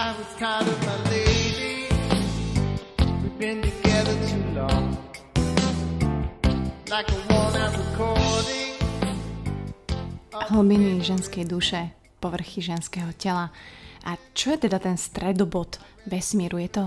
I. Hlbiny ženskej duše, povrchy ženského tela. A čo je teda ten stredobod vesmíru? Je to,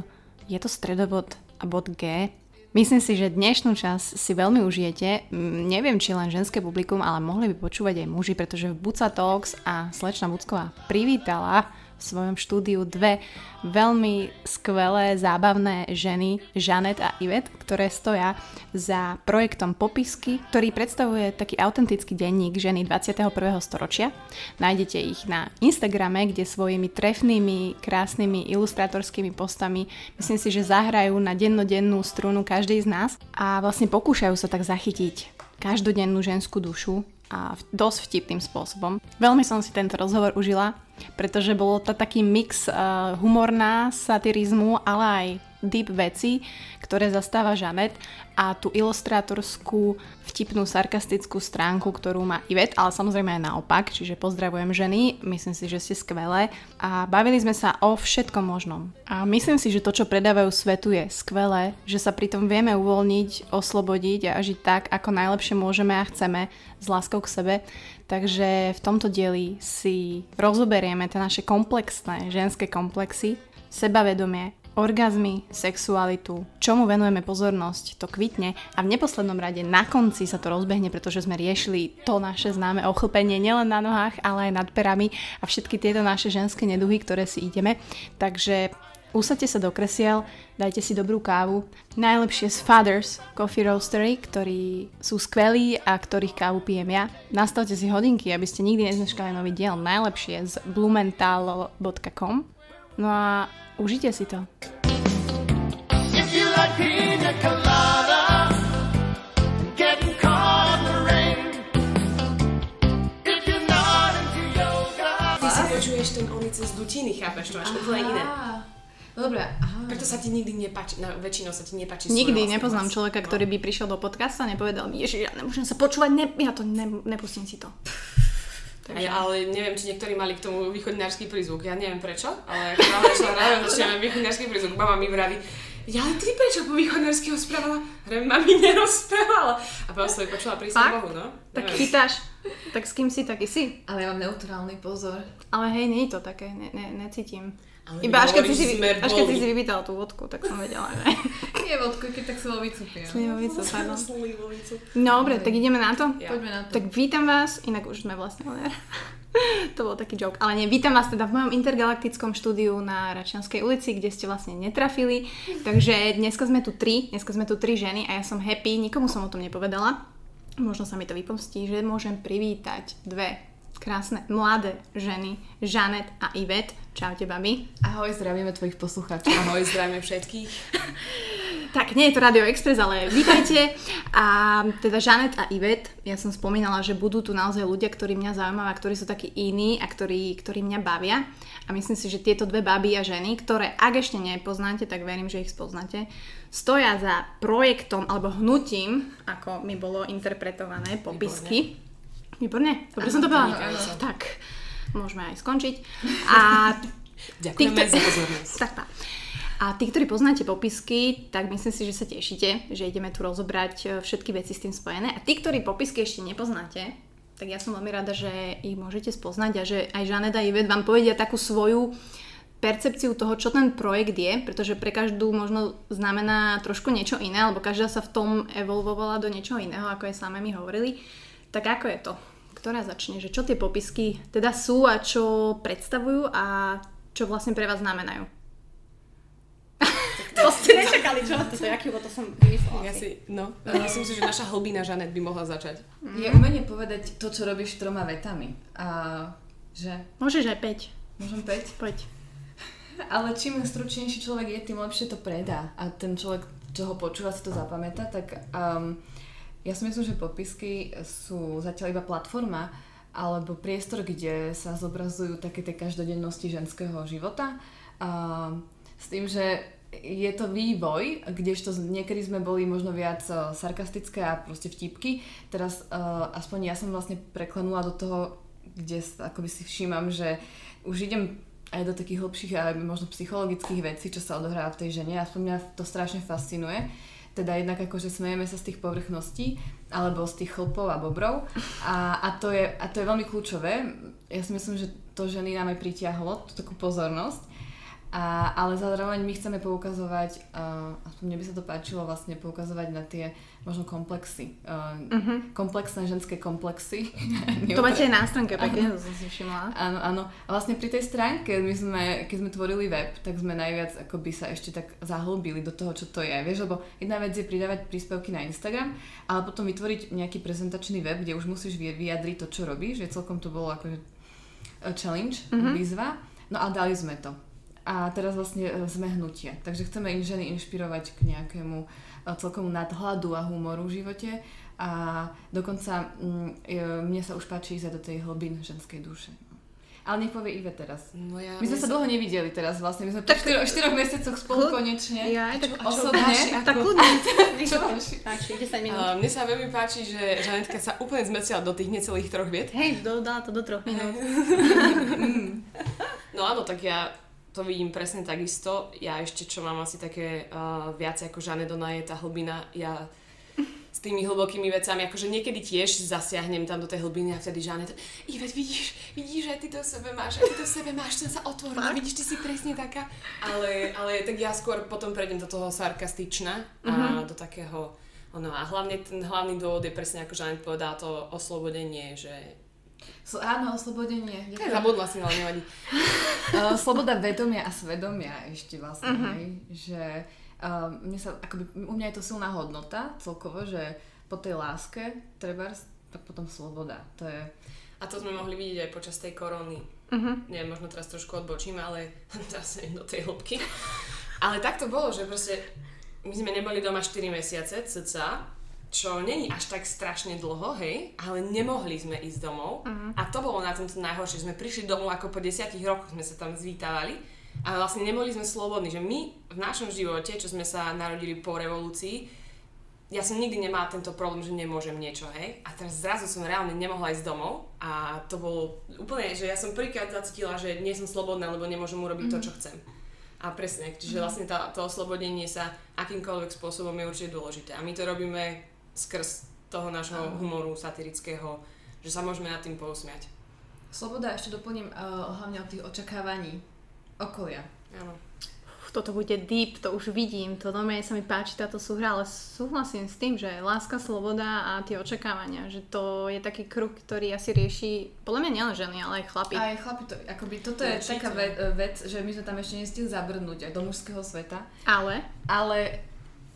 je to stredobod a bod G? Myslím si, že dnešnú časť si veľmi užijete. Neviem, či len ženské publikum, ale mohli by počúvať aj muži, pretože v Buca Talks a slečna Bucková privítala svojom štúdiu dve veľmi skvelé, zábavné ženy, Žanet a Ivet, ktoré stoja za projektom Popisky, ktorý predstavuje taký autentický denník ženy 21. storočia. Nájdete ich na Instagrame, kde svojimi trefnými, krásnymi ilustrátorskými postami myslím si, že zahrajú na dennodennú strunu každej z nás a vlastne pokúšajú sa tak zachytiť každodennú ženskú dušu a dosť vtipným spôsobom. Veľmi som si tento rozhovor užila, pretože bolo to taký mix uh, humorná, satirizmu, ale aj deep veci, ktoré zastáva Žanet a tú ilustrátorskú, vtipnú, sarkastickú stránku, ktorú má Ivet, ale samozrejme aj naopak, čiže pozdravujem ženy, myslím si, že ste skvelé a bavili sme sa o všetkom možnom. A myslím si, že to, čo predávajú svetu je skvelé, že sa pritom vieme uvoľniť, oslobodiť a žiť tak, ako najlepšie môžeme a chceme s láskou k sebe. Takže v tomto dieli si rozoberieme tie naše komplexné ženské komplexy, sebavedomie, orgazmy, sexualitu, čomu venujeme pozornosť, to kvitne a v neposlednom rade na konci sa to rozbehne, pretože sme riešili to naše známe ochlpenie nielen na nohách, ale aj nad perami a všetky tieto naše ženské neduhy, ktoré si ideme. Takže Usadte sa do kresiel, dajte si dobrú kávu. Najlepšie z Fathers Coffee Roastery, ktorí sú skvelí a ktorých kávu pijem ja. Nastavte si hodinky, aby ste nikdy nezmeškali nový diel. Najlepšie z blumenthal.com No a užite si to. If you like pina colada, getting caught in the rain. If you're not into yoga, Ty si počuješ ten oni cez dutiny, chápeš to, až úplne iné. Dobre, aha. Preto sa ti nikdy nepáči, no, väčšinou sa ti nepáči Nikdy nepoznám hlas. človeka, ktorý by prišiel do podcastu a nepovedal mi, že ja nemôžem sa počúvať, ne, ja to ne, nepustím si to. A ja, ale neviem, či niektorí mali k tomu východňarský prízvuk. Ja neviem prečo, ale ako mala začala ráno, začíname východňarský prízvuk. Mama mi vraví, ja ale ty prečo po východňarsky rozprávala? Hovorím, mami nerozprávala. A potom som počula pri Fakt? Bohu, no. Tak Neviem. chytáš, tak s kým si, taký si. Ale ja mám neutrálny pozor. Ale hej, nie je to také, ne, ne, necítim. Ale Iba až keď, si až keď si vypýtala tú vodku, tak som vedela, že... Nie vodku, keď tak slovicu pijem. Slivovicu, pardon. Slivovicu. No, Dobre, tak ideme na to? Ja. Poďme na to. Tak vítam vás, inak už sme vlastne len... to bol taký joke. Ale nie, vítam vás teda v mojom intergalaktickom štúdiu na Račianskej ulici, kde ste vlastne netrafili. Takže dneska sme tu tri, dneska sme tu tri ženy a ja som happy, nikomu som o tom nepovedala. Možno sa mi to vypomstí, že môžem privítať dve krásne mladé ženy, Žanet a Ivet. Čaute, babi. Ahoj, zdravíme tvojich poslucháčov. Ahoj, zdravíme všetkých. Tak, nie je to Radio Express, ale vítajte. A teda Žanet a Ivet, ja som spomínala, že budú tu naozaj ľudia, ktorí mňa zaujímajú a ktorí sú takí iní a ktorí, ktorí mňa bavia. A myslím si, že tieto dve baby a ženy, ktoré ak ešte nepoznáte, tak verím, že ich spoznáte, stoja za projektom alebo hnutím, ako mi bolo interpretované, popisky. Výborne. Dobre som to povedala? Tak, môžeme aj skončiť. A Ďakujeme za pozornosť. tak tá. A tí, ktorí poznáte popisky, tak myslím si, že sa tešíte, že ideme tu rozobrať e, všetky veci s tým spojené. A tí, ktorí popisky ešte nepoznáte, tak ja som veľmi rada, že ich môžete spoznať a že aj Žaneta a Ivet vám povedia takú svoju percepciu toho, čo ten projekt je, pretože pre každú možno znamená trošku niečo iné, alebo každá sa v tom evolvovala do niečoho iného, ako aj same mi hovorili. Tak ako je to? Ktorá začne? Že čo tie popisky teda sú a čo predstavujú a čo vlastne pre vás znamenajú? to ste nečakali, čo? To je aký, to som vymyslela. Ja si, no, myslím si, že naša hlbina Žanet by mohla začať. Je umenie povedať to, čo robíš troma vetami. A že... Môžeš aj 5. Môžem 5? Poď. Ale čím stručnejší človek je, tým lepšie to predá. A ten človek, čo ho počúva, si to zapamätá. Tak um, ja si myslím, že popisky sú zatiaľ iba platforma alebo priestor, kde sa zobrazujú také tie každodennosti ženského života. Um, s tým, že je to vývoj, kdežto niekedy sme boli možno viac uh, sarkastické a proste vtipky. Teraz uh, aspoň ja som vlastne preklenula do toho, kde akoby si všímam, že už idem aj do takých hlbších aj možno psychologických vecí, čo sa odohráva v tej žene. Aspoň mňa to strašne fascinuje. Teda jednak akože smejeme sa z tých povrchností, alebo z tých chlpov a bobrov. A, a, to, je, a to je veľmi kľúčové. Ja si myslím, že to ženy nám aj pritiahlo, tú takú pozornosť. A, ale zároveň my chceme poukazovať, uh, aspoň mne by sa to páčilo vlastne poukazovať na tie možno komplexy. Uh, uh-huh. Komplexné ženské komplexy. to máte aj na stránke, pekne, to som si všimla. Áno, áno. A vlastne pri tej stránke, my sme, keď sme tvorili web, tak sme najviac akoby sa ešte tak zahlbili do toho, čo to je. Vieš, lebo jedna vec je pridávať príspevky na Instagram, ale potom vytvoriť nejaký prezentačný web, kde už musíš vyjadriť to, čo robíš, že celkom to bolo akože challenge, uh-huh. výzva. No a dali sme to a teraz vlastne e, sme hnutie. Takže chceme ženy inšpirovať k nejakému e, celkomu nadhľadu a humoru v živote a dokonca mm, e, mne sa už páči ísť do tej hlbin ženskej duše. Ale nech povie Ive teraz. No ja, my sme sa dlho nevideli teraz vlastne. My sme tak po štyro, štyroch mesiacoch spolu klud, konečne. Ja, tak osobne. Tak kľudne. čo páči? Páči, 10 minút. Uh, mne sa veľmi páči, že Žanetka sa úplne zmestila do tých necelých troch viet. Hej, dodala to do troch minút. no áno, tak ja to vidím presne takisto. Ja ešte, čo mám asi také uh, viac ako Žane Dona je tá hlbina, ja s tými hlbokými vecami, akože niekedy tiež zasiahnem tam do tej hlbiny a vtedy Žane to, Ivet, vidíš, vidíš, aj ty to v sebe máš, aj ty to v sebe máš, ten sa otvorila, vidíš, ty si presne taká. Ale, ale tak ja skôr potom prejdem do toho sarkastična a uh-huh. do takého, no a hlavne ten hlavný dôvod je presne ako Žanet povedala, to oslobodenie, že áno, oslobodenie. Ďakujem. Zabudla si, ale nevadí. uh, sloboda vedomia a svedomia ešte vlastne, uh-huh. hej, že uh, mne sa, akoby, u mňa je to silná hodnota celkovo, že po tej láske treba tak potom sloboda. To je... A to sme mohli vidieť aj počas tej korony. Uh-huh. Neviem, možno teraz trošku odbočím, ale zase do tej hĺbky. Ale tak to bolo, že proste my sme neboli doma 4 mesiace, cca, čo není až tak strašne dlho, hej, ale nemohli sme ísť domov uh-huh. a to bolo na tomto najhoršie, sme prišli domov ako po desiatich rokoch sme sa tam zvítavali a vlastne neboli sme slobodní, že my v našom živote, čo sme sa narodili po revolúcii, ja som nikdy nemala tento problém, že nemôžem niečo, hej, a teraz zrazu som reálne nemohla ísť domov a to bolo úplne, že ja som prvýkrát zacítila, že nie som slobodná, lebo nemôžem urobiť uh-huh. to, čo chcem. A presne, čiže vlastne tá, to oslobodenie sa akýmkoľvek spôsobom je určite dôležité. A my to robíme skrz toho nášho humoru satirického, že sa môžeme nad tým pousmiať. Sloboda, ešte doplním uh, hlavne od tých očakávaní okolia. Áno. Toto bude deep, to už vidím, to normálne sa mi páči táto súhra, ale súhlasím s tým, že láska, sloboda a tie očakávania, že to je taký kruh, ktorý asi rieši, podľa mňa nielen ženy, ale aj chlapi. Aj chlapi, to, akoby toto je Určite. taká vec, vec, že my sme tam ešte nestihli zabrnúť aj do mužského sveta. Ale? Ale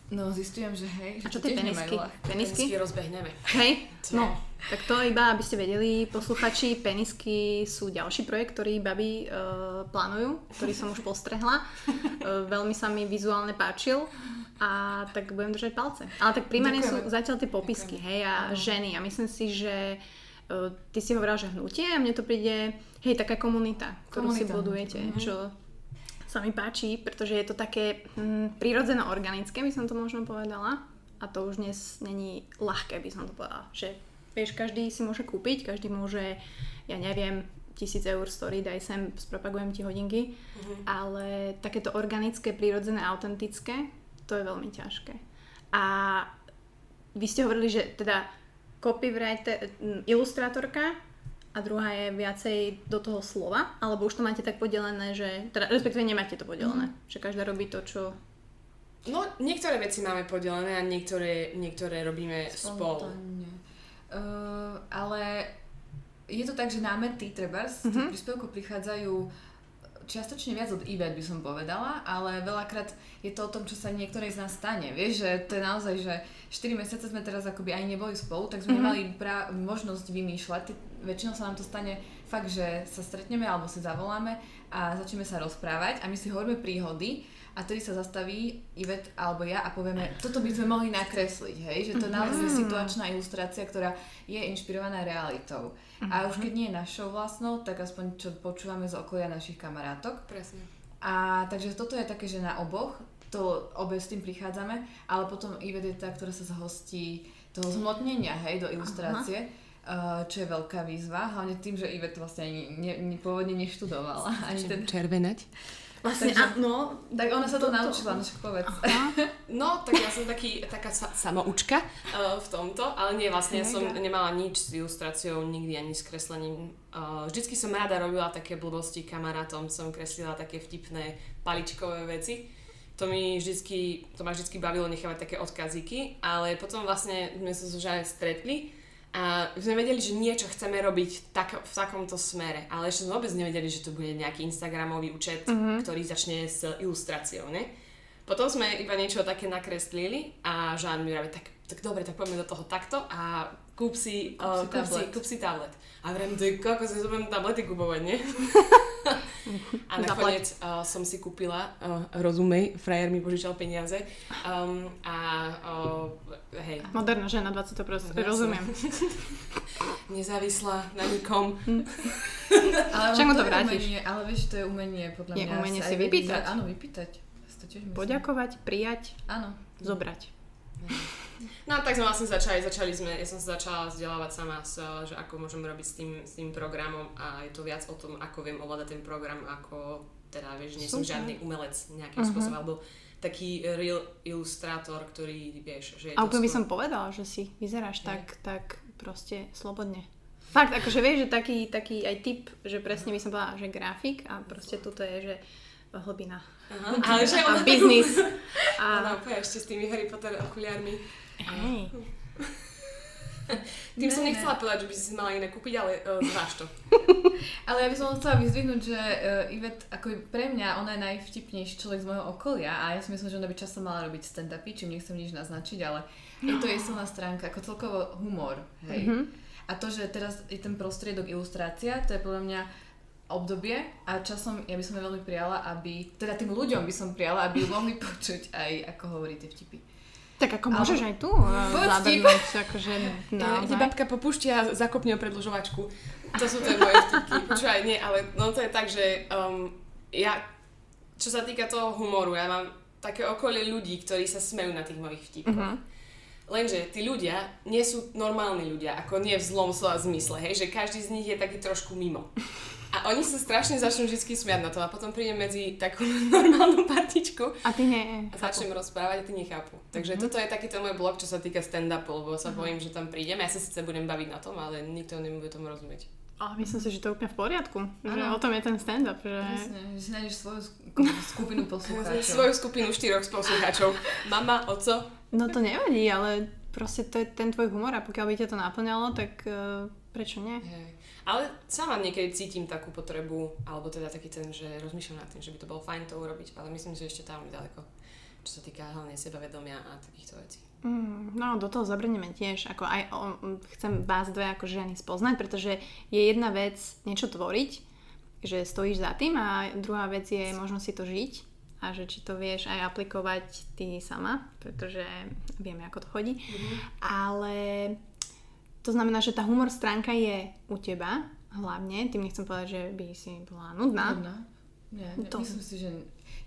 No, zistujem, že hej. A čo tie penisky? Penisky? Penisky rozbehneme. Hej, no, tak to iba, aby ste vedeli, posluchači, penisky sú ďalší projekt, ktorý baby uh, plánujú, ktorý som už postrehla. Uh, veľmi sa mi vizuálne páčil a tak budem držať palce. Ale tak primárne sú zatiaľ tie popisky, Ďakujeme. hej, a uh ženy. A myslím si, že uh, ty si hovorila, že hnutie a mne to príde, hej, taká komunita, ktorú komunita. si budujete, mm-hmm. čo sa mi páči, pretože je to také hm, prirodzeno organické, by som to možno povedala. A to už dnes není ľahké, by som to povedala. Že vieš, každý si môže kúpiť, každý môže, ja neviem, tisíc eur story, daj sem, spropagujem ti hodinky, mm-hmm. ale takéto organické, prirodzené, autentické, to je veľmi ťažké. A vy ste hovorili, že teda copywriter, hm, ilustrátorka a druhá je viacej do toho slova, alebo už to máte tak podelené, že, teda respektíve nemáte to podelené, mm. že každá robí to, čo... No, niektoré veci máme podelené a niektoré, niektoré robíme spolu. Uh, ale je to tak, že námety treba z mm-hmm. príspevkov prichádzajú čiastočne viac od Ivet by som povedala, ale veľakrát je to o tom, čo sa niektorej z nás stane. Vieš, že to je naozaj, že 4 mesiace sme teraz akoby aj neboli spolu, tak sme mm-hmm. nemali pra- možnosť vymýšľať. Väčšinou sa nám to stane fakt, že sa stretneme alebo si zavoláme a začneme sa rozprávať a my si hovoríme príhody a tedy sa zastaví Ivet alebo ja a povieme, toto by sme mohli nakresliť, hej? že to je naozaj mm. situačná ilustrácia, ktorá je inšpirovaná realitou. A už keď nie je našou vlastnou, tak aspoň čo počúvame z okolia našich kamarátok. Presne. A takže toto je také, že na oboch, to obe s tým prichádzame, ale potom Ivet je tá, ktorá sa zhostí toho zhmotnenia, hej, do ilustrácie. Aha Uh, čo je veľká výzva, hlavne tým, že Ivet vlastne ani ne, ne, pôvodne neštudovala. Ani ten... Červenať. Vlastne, Takže- a, no, Tak ona sa to, To- naučila, no však povedz. No, tak ja som taký, taká sa, samoučka uh, v tomto, ale nie, vlastne ja som nemala nič s ilustráciou, nikdy ani s kreslením. Uh, vždycky som rada robila také blbosti kamarátom, som kreslila také vtipné paličkové veci. To mi vždycky, to ma vždycky bavilo nechávať také odkazíky, ale potom vlastne sme sa Žanet stretli a sme vedeli, že niečo chceme robiť tak, v takomto smere, ale ešte sme vôbec nevedeli, že to bude nejaký Instagramový účet, mm-hmm. ktorý začne s ilustráciou, ne? Potom sme iba niečo také nakreslili a Žán mi vraví, tak, tak dobre, tak poďme do toho takto a kúp si, uh, si kúp, si, tablet. kúp si tablet. A vrem, ty kokos, ja tablety kupovať, nie? a nakoniec uh, som si kúpila, uh, rozumej, frajer mi požičal peniaze um, a uh, hej, moderná žena 20. proste, Jasné. rozumiem. nezávislá na nikom. Ale Však mu to je vrátiš. Umenie, ale vieš, to je umenie podľa Je mňa. umenie asi si vypýtať. Áno, vypýtať. To. Poďakovať, prijať, Áno. zobrať. No a tak sme vlastne začali, začali sme, ja som sa začala vzdelávať sama, že ako môžem robiť s tým, s tým programom a je to viac o tom, ako viem ovládať ten program, ako teda vieš, nie som žiadny umelec nejakým Mhm. spôsobom, alebo taký real ilustrátor, ktorý vieš, že je A to úplne by som povedala, že si vyzeráš tak, tak proste slobodne. Fakt, akože vieš, že taký, taký aj typ, že presne by som povedala, že grafik a proste tuto je, že hlbina. Aha, ale že A biznis. Ona A úplne ešte s tými Harry Potter okuliármi. Hej, Tým som Ne, nechcela povedať, že by si mala iné kúpiť, ale uh, zváž to. Ale ja by som chcela vyzdvihnúť, že uh, Ivet, ako pre mňa, ona je najvtipnejší človek z môjho okolia a ja si myslím, že ona by často mala robiť stand-upy, čím nechcem nič naznačiť, ale je to jej silná stránka, ako celkovo humor, hej. Mhm. A to, že teraz je ten prostriedok ilustrácia, to je podľa mňa obdobie a časom ja by som veľmi prijala, aby, teda tým ľuďom by som prijala, aby ju mohli počuť aj ako hovorí tie vtipy. Tak ako Ale- môžeš aj tu vtip. zabrnúť, akože No, ide naozaj. babka po pušti a zakopne o predlžovačku. To sú tie moje vtipky. Počúvaj, nie, ale no to je tak, že um, ja, čo sa týka toho humoru, ja mám také okolie ľudí, ktorí sa smejú na tých mojich vtipkoch. Mhm. Lenže tí ľudia nie sú normálni ľudia, ako nie v zlom slova zmysle, hej, že každý z nich je taký trošku mimo. A oni sa strašne začnú vždy smiať na to a potom prídem medzi takú normálnu partičku A ty nie. a začnem rozprávať a ty nechápu. Takže Mhm. toto je takýto môj blog, čo sa týka stand-upu, lebo sa bojím, že tam prídem. Ja sa síce budem baviť na tom, ale nikto nebude tomu rozumieť. Ale myslím si, že to je úplne v poriadku. Že Áno. o tom je ten stand-up. Že... Presne, že si nájdeš svoju sk- skupinu poslucháčov. Svoju skupinu štyroch poslucháčov. Mama, oco. No to nevadí, ale proste to je ten tvoj humor a pokiaľ by ťa to naplňalo, tak uh, prečo nie? Hej. Ale sama niekedy cítim takú potrebu, alebo teda taký ten, že rozmýšľam nad tým, že by to bolo fajn to urobiť, ale myslím, že ešte tam ďaleko, čo sa týka hlavne sebavedomia a takýchto vecí. Mm, no, do toho zabrneme tiež. Ako aj o, chcem vás dve ako ženy spoznať, pretože je jedna vec niečo tvoriť, že stojíš za tým a druhá vec je možno si to žiť a že či to vieš aj aplikovať ty sama, pretože vieme, ako to chodí. Ale to znamená, že tá humor stránka je u teba hlavne, tým nechcem povedať, že by si bola nudná. Nudná? Nie, ne, To- myslím si, že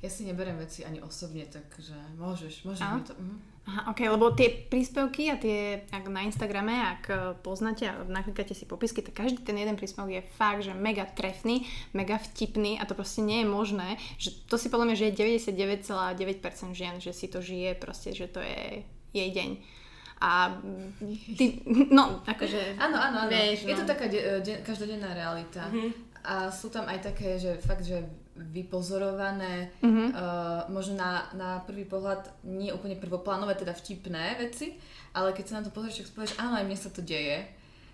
ja si neberiem veci ani osobne, takže môžeš, môžeš mi to... Mhm. Aha, ok, lebo tie príspevky a tie, ak na Instagrame, ak e, poznáte a naklikáte si popisky, tak každý ten jeden príspevok je fakt, že mega trefný, mega vtipný a to proste nie je možné, že to si podľa mňa, že je 99,9% žien, že si to žije proste, že to je jej deň. A ty, no, akože... Áno, áno, áno. Vieš, je no. to taká de- de- každodenná realita. A sú tam aj také, že fakt, že vypozorované, Mhm. uh, možno na, na prvý pohľad nie úplne prvoplánové, teda vtipné veci, ale keď sa na to pozrieš, tak povieš, áno, aj mne sa to deje.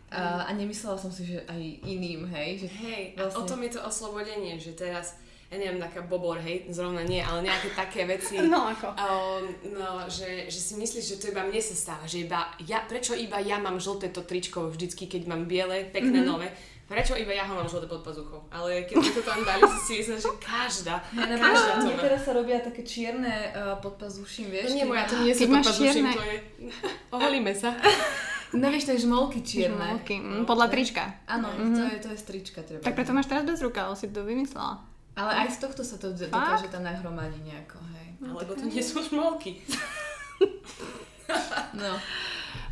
Uh, a nemyslela som si, že aj iným, hej. Že Hej, a o vlastne- tom je to oslobodenie, že teraz, ja neviem, taká bobor, hej, zrovna nie, ale nejaké také veci. No, ako? Um, no, že, že si myslíš, že to iba mne sa stáva, že iba ja, prečo iba ja mám žlté to tričko vždycky, keď mám biele, pekné Mhm. nové, prečo iba ja ho mám žlté pod pazuchou. Ale keď mi to tam dali, si si myslím, že každá, Ja každá to má. teraz sa robia také čierne uh, podpazuším, To vieš? nie je keď moja, to nie sú pod pazuším, čierne- to je... Oholíme sa. No vieš, to je žmolky čierne. Žmolky, mm, podľa trička. Áno, to, je, to je strička treba. Tak preto máš teraz bez ruka, si to vymyslela. Ale aj z tohto sa to d- dokáže tam nahromadiť nejako, hej. Alebo to nie sú šmolky. No.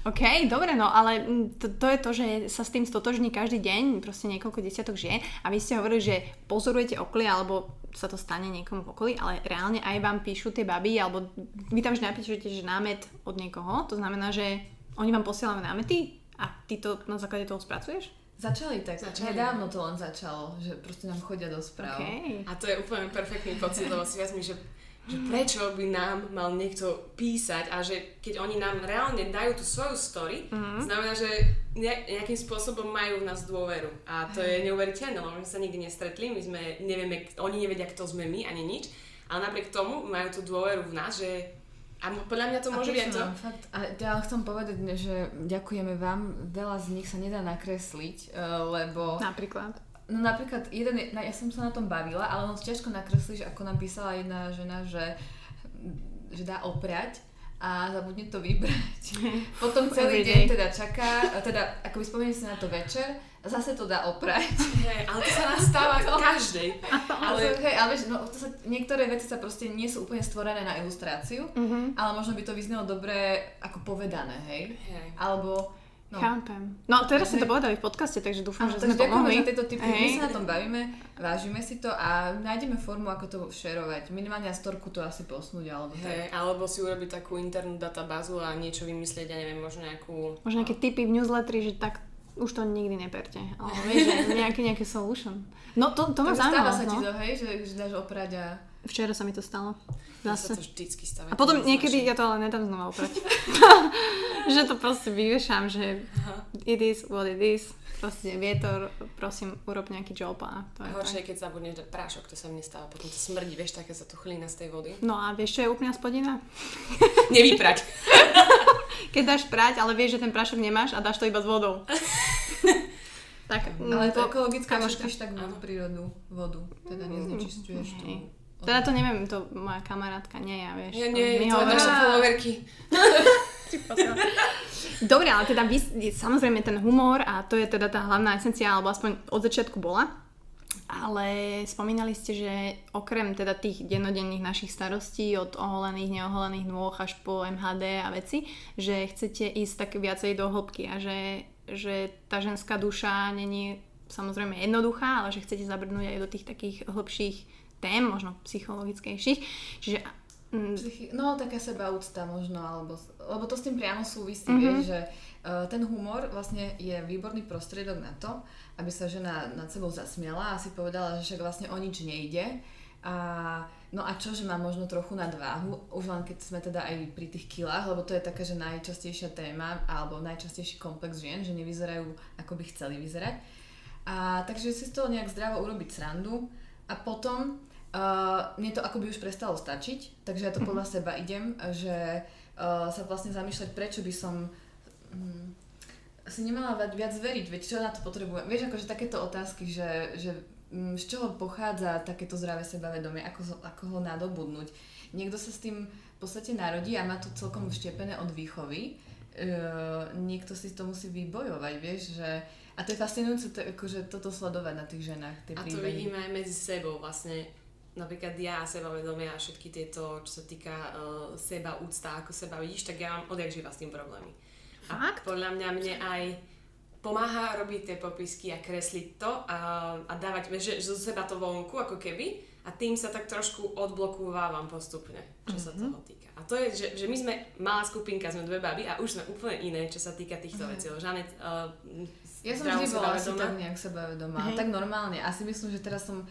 OK, dobre, no ale to, to je to, že sa s tým stotožní každý deň, proste niekoľko desiatok žien a vy ste hovorili, že pozorujete okolie alebo sa to stane niekomu v okolí, ale reálne aj vám píšu tie baby, alebo vy tam vždy napíšete, že námet od niekoho, to znamená, že oni vám posielajú námety a ty to na základe toho spracuješ? Začali tak, Začali. nedávno to len začalo, že proste nám chodia do správ. OK. A to je úplne perfektný pocit, lebo si vezmi, že, že prečo by nám mal niekto písať a že keď oni nám reálne dajú tú svoju story, mm-hmm. znamená, že ne, nejakým spôsobom majú v nás dôveru. A to je neuveriteľné, lebo my sa nikdy nestretli, my sme, nevieme, oni nevedia, kto sme my, ani nič, ale napriek tomu majú tú dôveru v nás, že a podľa mňa to môže byť to, nám fakt, a ja chcem povedať, že ďakujeme vám, veľa z nich sa nedá nakresliť, eh, lebo Napríklad. No napríklad, jeden, ja som sa na tom bavila, ale ono ťažko nakresliš, ako napísala jedna žena, že, že dá oprať a zabudne to vybrať. Potom celý deň teda čaká, teda ako spomenie si na to večer, zase to dá oprať. hej, ale to sa nám stáva každej. Ale, hej, ale vieš, no, to sa, niektoré veci sa proste nie sú úplne stvorené na ilustráciu, Mhm. ale možno by to vyznelo dobre ako povedané, hej? hej. Alebo... No. Chápem. No teraz ste to povedali v podcaste, takže dúfam, Áno, že sme takže ďakujeme pomohli. za tieto typy, my sa na tom bavíme, vážime si to a nájdeme formu, ako to šerovať. Minimálne na storku to asi posnúť, alebo tak. Hej, alebo si urobiť takú internú databázu a niečo vymyslieť, ja neviem, možno nejakú... Možno nejaké tipy v newsletteri, že tak už to nikdy neperte. Ale vieš, že nejaký, nejaký solution. No to, to ma Takže stáva zaujímalo. sa ti No. to, hej, že, že dáš oprať a... Včera sa mi to stalo. Dá sa Zase. to vždycky stavať. A potom to niekedy ja to ale nedám znova oprať. že to proste vyvešam, že it is what it is. Proste vietor, prosím, urob nejaký job a to je Horšie tak. je, keď zabudneš dať prášok, to sa mne stáva, potom to smrdí, vieš, také sa tu chlína z tej vody. No a vieš, čo je úplná spodina? Nevyprať. Keď dáš prať, ale vieš, že ten prášok nemáš a dáš to iba s vodou. tak, Ale mm, to ekologická kamoška. tak Áno. prírodnú vodu, teda neznečistuješ tú... Teda to neviem, to moja kamarátka, nie ja, vieš. Ja nie, mi to je naše followerky. Dobre, ale teda vy, samozrejme ten humor a to je teda tá hlavná esencia, alebo aspoň od začiatku bola. Ale spomínali ste, že okrem teda tých dennodenných našich starostí, od oholených, neoholených nôh až po MHD a veci, že chcete ísť tak viacej do hĺbky a že, že tá ženská duša není samozrejme jednoduchá, ale že chcete zabrnúť aj do tých takých hĺbších tém, možno psychologickejších. Čiže mm, Psychi- No, taká sebaúcta možno, alebo, lebo to s tým priamo súvisí, Mhm. mm-hmm. vieš, že uh, ten humor vlastne je výborný prostriedok na to, aby sa žena nad sebou zasmiala a si povedala, že však vlastne o nič nejde. A, no a čo, že má možno trochu nadváhu, už len keď sme teda aj pri tých kilách, lebo to je taká, že najčastejšia téma, alebo najčastejší komplex žien, že nevyzerajú, ako by chceli vyzerať. A takže si z toho nejak zdravo urobiť srandu a potom uh, mne to akoby už prestalo stačiť, takže ja to podľa seba idem, že uh, sa vlastne zamýšľať, prečo by som mm, si nemala viac, veriť, veď čo na to potrebujem. Vieš, akože takéto otázky, že, že mm, z čoho pochádza takéto zdravé sebavedomie, ako, ako ho nadobudnúť. Niekto sa s tým v podstate narodí a má to celkom vštepené od výchovy. Uh, niekto si to musí vybojovať, vieš, že... A to je fascinujúce to, akože toto sledovať na tých ženách, tie A to príbehy. vidíme aj medzi sebou vlastne. Napríklad ja a sebavedomie a všetky tieto, čo sa týka uh, seba úcta, ako seba vidíš, tak ja mám odjak živa s tým problémy. A Fakt? podľa mňa mne aj pomáha robiť tie popisky a kresliť to a, a dávať, že zo seba to vonku ako keby a tým sa tak trošku odblokúvávam postupne, čo sa toho týka. A to je, že, že my sme malá skupinka, sme dve baby a už sme úplne iné, čo sa týka týchto vecí. lebo Žanet, uh, Ja som vždy bola asi tak nejak sebavedomá, Hej. tak normálne. Asi myslím, že teraz som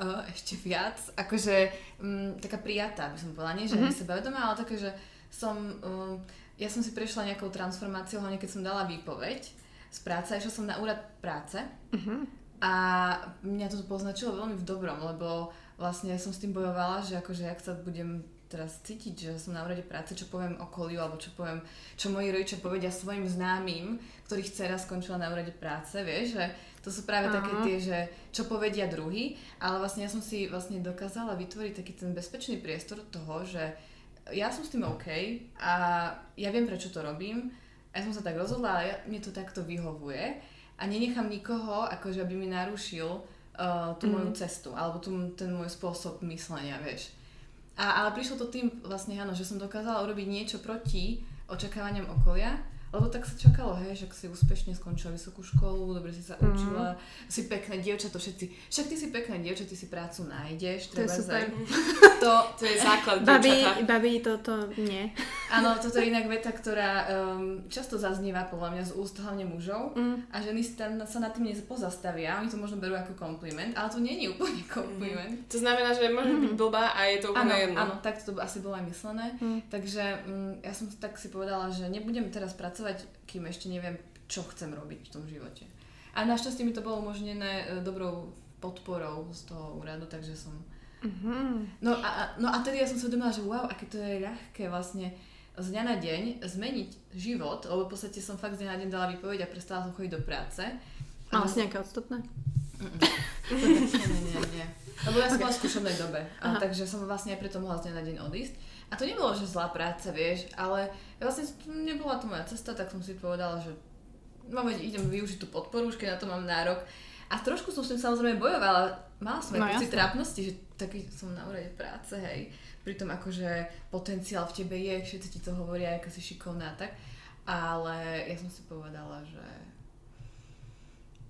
uh, ešte viac, akože um, taká prijatá by som povedala. Nie, že mm-hmm. sebavedomá, ale také, že som, um, ja som si prešla nejakou transformáciou, hlavne keď som dala výpoveď z práce, išla som na úrad práce a mňa to poznačilo veľmi v dobrom, lebo vlastne som s tým bojovala, že akože jak sa budem teraz cítiť, že som na úrade práce, čo poviem okoliu, alebo čo poviem, čo moji rodičia povedia svojim známym, ktorých dcera skončila na úrade práce, vieš, že to sú práve Aha. také tie, že čo povedia druhý, ale vlastne ja som si vlastne dokázala vytvoriť taký ten bezpečný priestor toho, že ja som s tým OK a ja viem, prečo to robím, ja som sa tak rozhodla a ja, mne to takto vyhovuje a nenechám nikoho, akože aby mi narušil uh, tú Mhm. moju cestu alebo tú, ten môj spôsob myslenia, vieš. A, ale prišlo to tým vlastne, áno, že som dokázala urobiť niečo proti očakávaniam okolia Lebo tak sa čakalo, hej, že si úspešne skončila vysokú školu, dobre si sa Mhm. učila, si pekné dievča, to všetci, však ty si pekné dievča, ty si prácu nájdeš, To je super. za- To, To je základ Babi, babi, toto nie. áno, toto je inak veta, ktorá um, často zaznieva podľa mňa z úst hlavne mužov Mm. a ženy tam, sa nad tým nepozastavia, oni to možno berú ako kompliment, ale to nie je úplne kompliment. To znamená, že môžeš byť blbá a je to úplne Áno, jedno. áno, tak to asi bolo aj myslené. Mm. Takže mm, ja som tak si povedala, že nebudem teraz pracovať, kým ešte neviem, čo chcem robiť v tom živote. A našťastie mi to bolo umožnené e, dobrou podporou z toho úradu, takže som... Mhm. No a, no a tedy ja som si uvedomila, že wow, aké to je ľahké vlastne z dňa na deň zmeniť život, lebo v podstate som fakt z dňa na deň dala výpoveď a prestala som chodiť do práce. Mala si nejaké odstupné? nie, nie, nie. Lebo ja som bola v skúšobnej dobe, a, takže som vlastne aj preto mohla z dňa na deň odísť. A to nebolo, že zlá práca, vieš, ale vlastne to nebola to moja cesta, tak som si povedala, že veď idem využiť tú podporu, už keď na to mám nárok. A trošku som s tým samozrejme bojovala, mala som aj No, pocit jasné. trápnosti, že taký som na úrade práce, hej. Pritom akože potenciál v tebe je, všetci ti to hovoria, aká si šikovná a tak. Ale ja som si povedala, že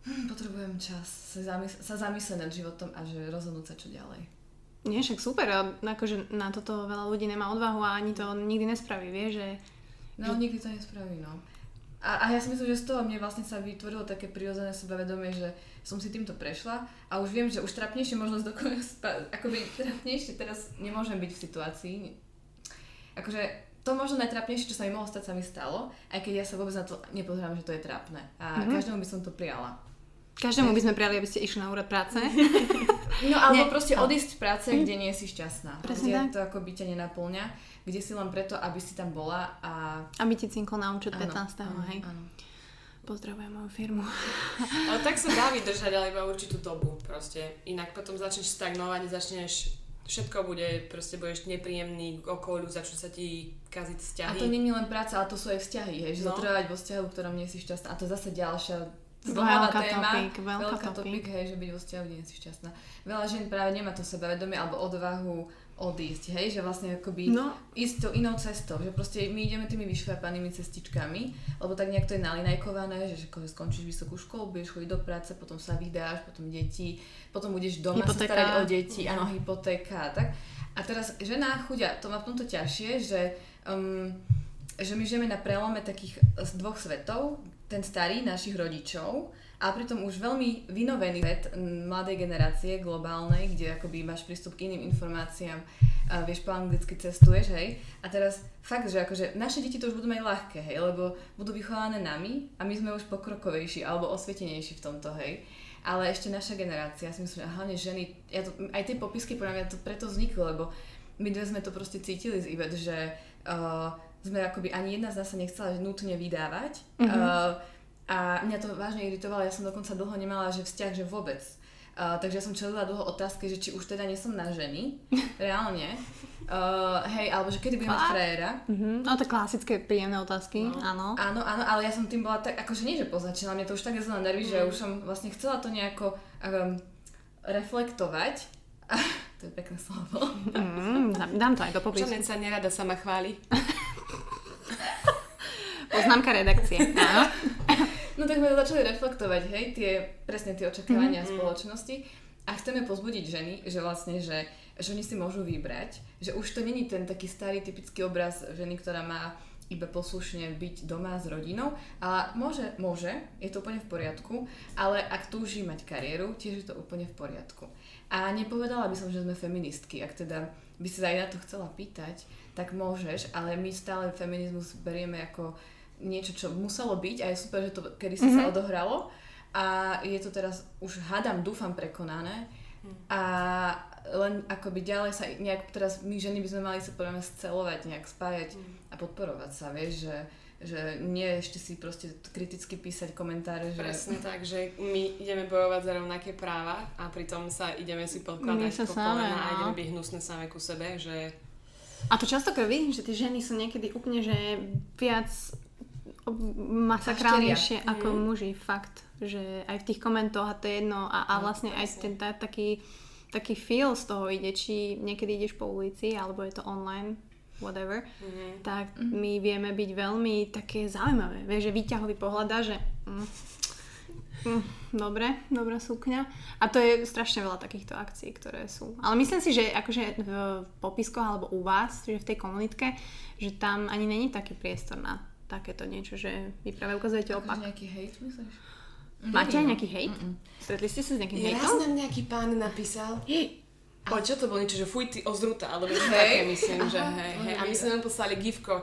potrebujem čas sa, zamys- sa zamyslieť nad životom a že rozhodnúť sa čo ďalej. Nie, však super, a akože na toto veľa ľudí nemá odvahu a ani to nikdy nespraví, vie, že... No, nikdy to nespraví, no. A, a ja si myslím, že z toho mne vlastne sa vytvorilo také prirodzené sebavedomie, že som si týmto prešla a už viem, že už trapnejšie možno z dokonca, akoby trapnejšie teraz nemôžem byť v situácii. Akože to možno najtrapnejšie, čo sa mi mohlo stať, sa mi stalo, aj keď ja sa vôbec na to nepozerám, že to je trápne. A Mhm. každému by som to prijala. Každému by sme prijali, aby ste išli na úrad práce. No alebo Nie. proste No. odísť z práce, kde nie si šťastná. Presne kde tak. to ako by ťa nenaplňa, kde si len preto, aby si tam bola a... Aby ti cinkol na účet Áno, 15. áno, hej. áno. Pozdravujem moju firmu. Ale tak sa dá vydržať, ale iba určitú dobu proste. Inak potom začneš stagnovať, začneš všetko bude, proste budeš nepríjemný k okoliu, začnú sa ti kaziť A vzťahy. to nie je len práca, ale to sú aj vzťahy, hej, že No. zotrvať vo vzťahu, v ktorom nie si šťastná. A to je zase ďalšia Veľká zdlhavá téma. topik, veľká veľká topik. topik, hej, že byť vo vzťahu, nie si šťastná. Veľa žien práve nemá to sebavedomie alebo odvahu odísť, hej, že vlastne akoby No. ísť tou inou cestou, že proste my ideme tými vyšľapanými cestičkami, lebo tak nejak to je nalinajkované, že ako skončíš vysokú školu, budeš chodiť do práce, potom sa vydáš, potom deti, potom budeš doma Hypotéka. sa starať o deti, áno, hypotéka a tak. A teraz žena chudia, to má v tomto ťažšie, že, um, že my žijeme na prelome takých dvoch svetov, ten starý našich rodičov a pritom už veľmi vynovený svet mladej generácie globálnej, kde akoby máš prístup k iným informáciám, a vieš po anglicky cestuješ, hej. A teraz fakt, že akože naše deti to už budú mať ľahké, hej, lebo budú vychované nami a my sme už pokrokovejší alebo osvietenejší v tomto, hej. Ale ešte naša generácia, ja si myslím, že hlavne ženy, ja to, aj tie popisky podľa mňa to preto vzniklo, lebo my dve sme to proste cítili z Ivet, že uh, sme akoby ani jedna z nás sa nechcela nutne vydávať. Mhm. Uh, a mňa to vážne iritovalo, ja som dokonca dlho nemala že vzťah, že vôbec. Uh, takže ja som čelila dlho otázke, že či už teda nie som na ženy, reálne. Uh, hej, alebo že kedy budem mať frajera. Mhm. No to klasické príjemné otázky, áno. Áno, áno, ale ja som tým bola tak, akože nie, že poznačila, mňa to už tak na nervy, že už som vlastne chcela to nejako um, reflektovať. to je pekné slovo. Mm, dám- to aj do popisku. Žanet sa nerada sama chváli. Poznámka redakcie. Áno. No tak sme to začali reflektovať, hej, tie, presne tie očakávania Mhm. spoločnosti a chceme pozbudiť ženy, že vlastne, že ženy si môžu vybrať, že už to není ten taký starý typický obraz ženy, ktorá má iba poslušne byť doma s rodinou, ale môže, môže, je to úplne v poriadku, ale ak túži mať kariéru, tiež je to úplne v poriadku. A nepovedala by som, že sme feministky, ak teda by si sa aj na to chcela pýtať, tak môžeš, ale my stále feminizmus berieme ako niečo, čo muselo byť a je super, že to kedy sa mm-hmm. sa odohralo a je to teraz už hádam, dúfam prekonané a len akoby ďalej sa nejak teraz my ženy by sme mali sa podľa mňa scelovať, nejak spájať a podporovať sa, vieš, že, že nie ešte si proste kriticky písať komentáre, že Presne tak, že my ideme bojovať za rovnaké práva a pritom sa ideme si My podkladať sa po kolena a no. ideme byť hnusné same ku sebe, že A to častokrát vidím, že tie ženy sú niekedy úplne, že viac masakrálnejšie ako muži, fakt. Že aj v tých komentoch a to je jedno a, a No, vlastne aj ten tá, taký, taký feel z toho ide, či niekedy ideš po ulici alebo je to online. whatever, Mhm. tak my vieme byť veľmi také zaujímavé. Vieš, že výťahový pohľada, že mm, mm, dobre, dobrá sukňa. A to je strašne veľa takýchto akcií, ktoré sú. Ale myslím si, že akože v popiskoch alebo u vás, že v tej komunitke, že tam ani není taký priestor na takéto niečo, že vy práve ukazujete Akože opak. nejaký hate, myslíš? Máte aj nejaký hejt? Stretli ste sa s nejakým Raz hejtom? nám nejaký pán napísal, ale čo to bolo niečo, že fuj ty ozruta, alebo niečo Hej. také myslím, že hej, hej. A my sme nám poslali gifko,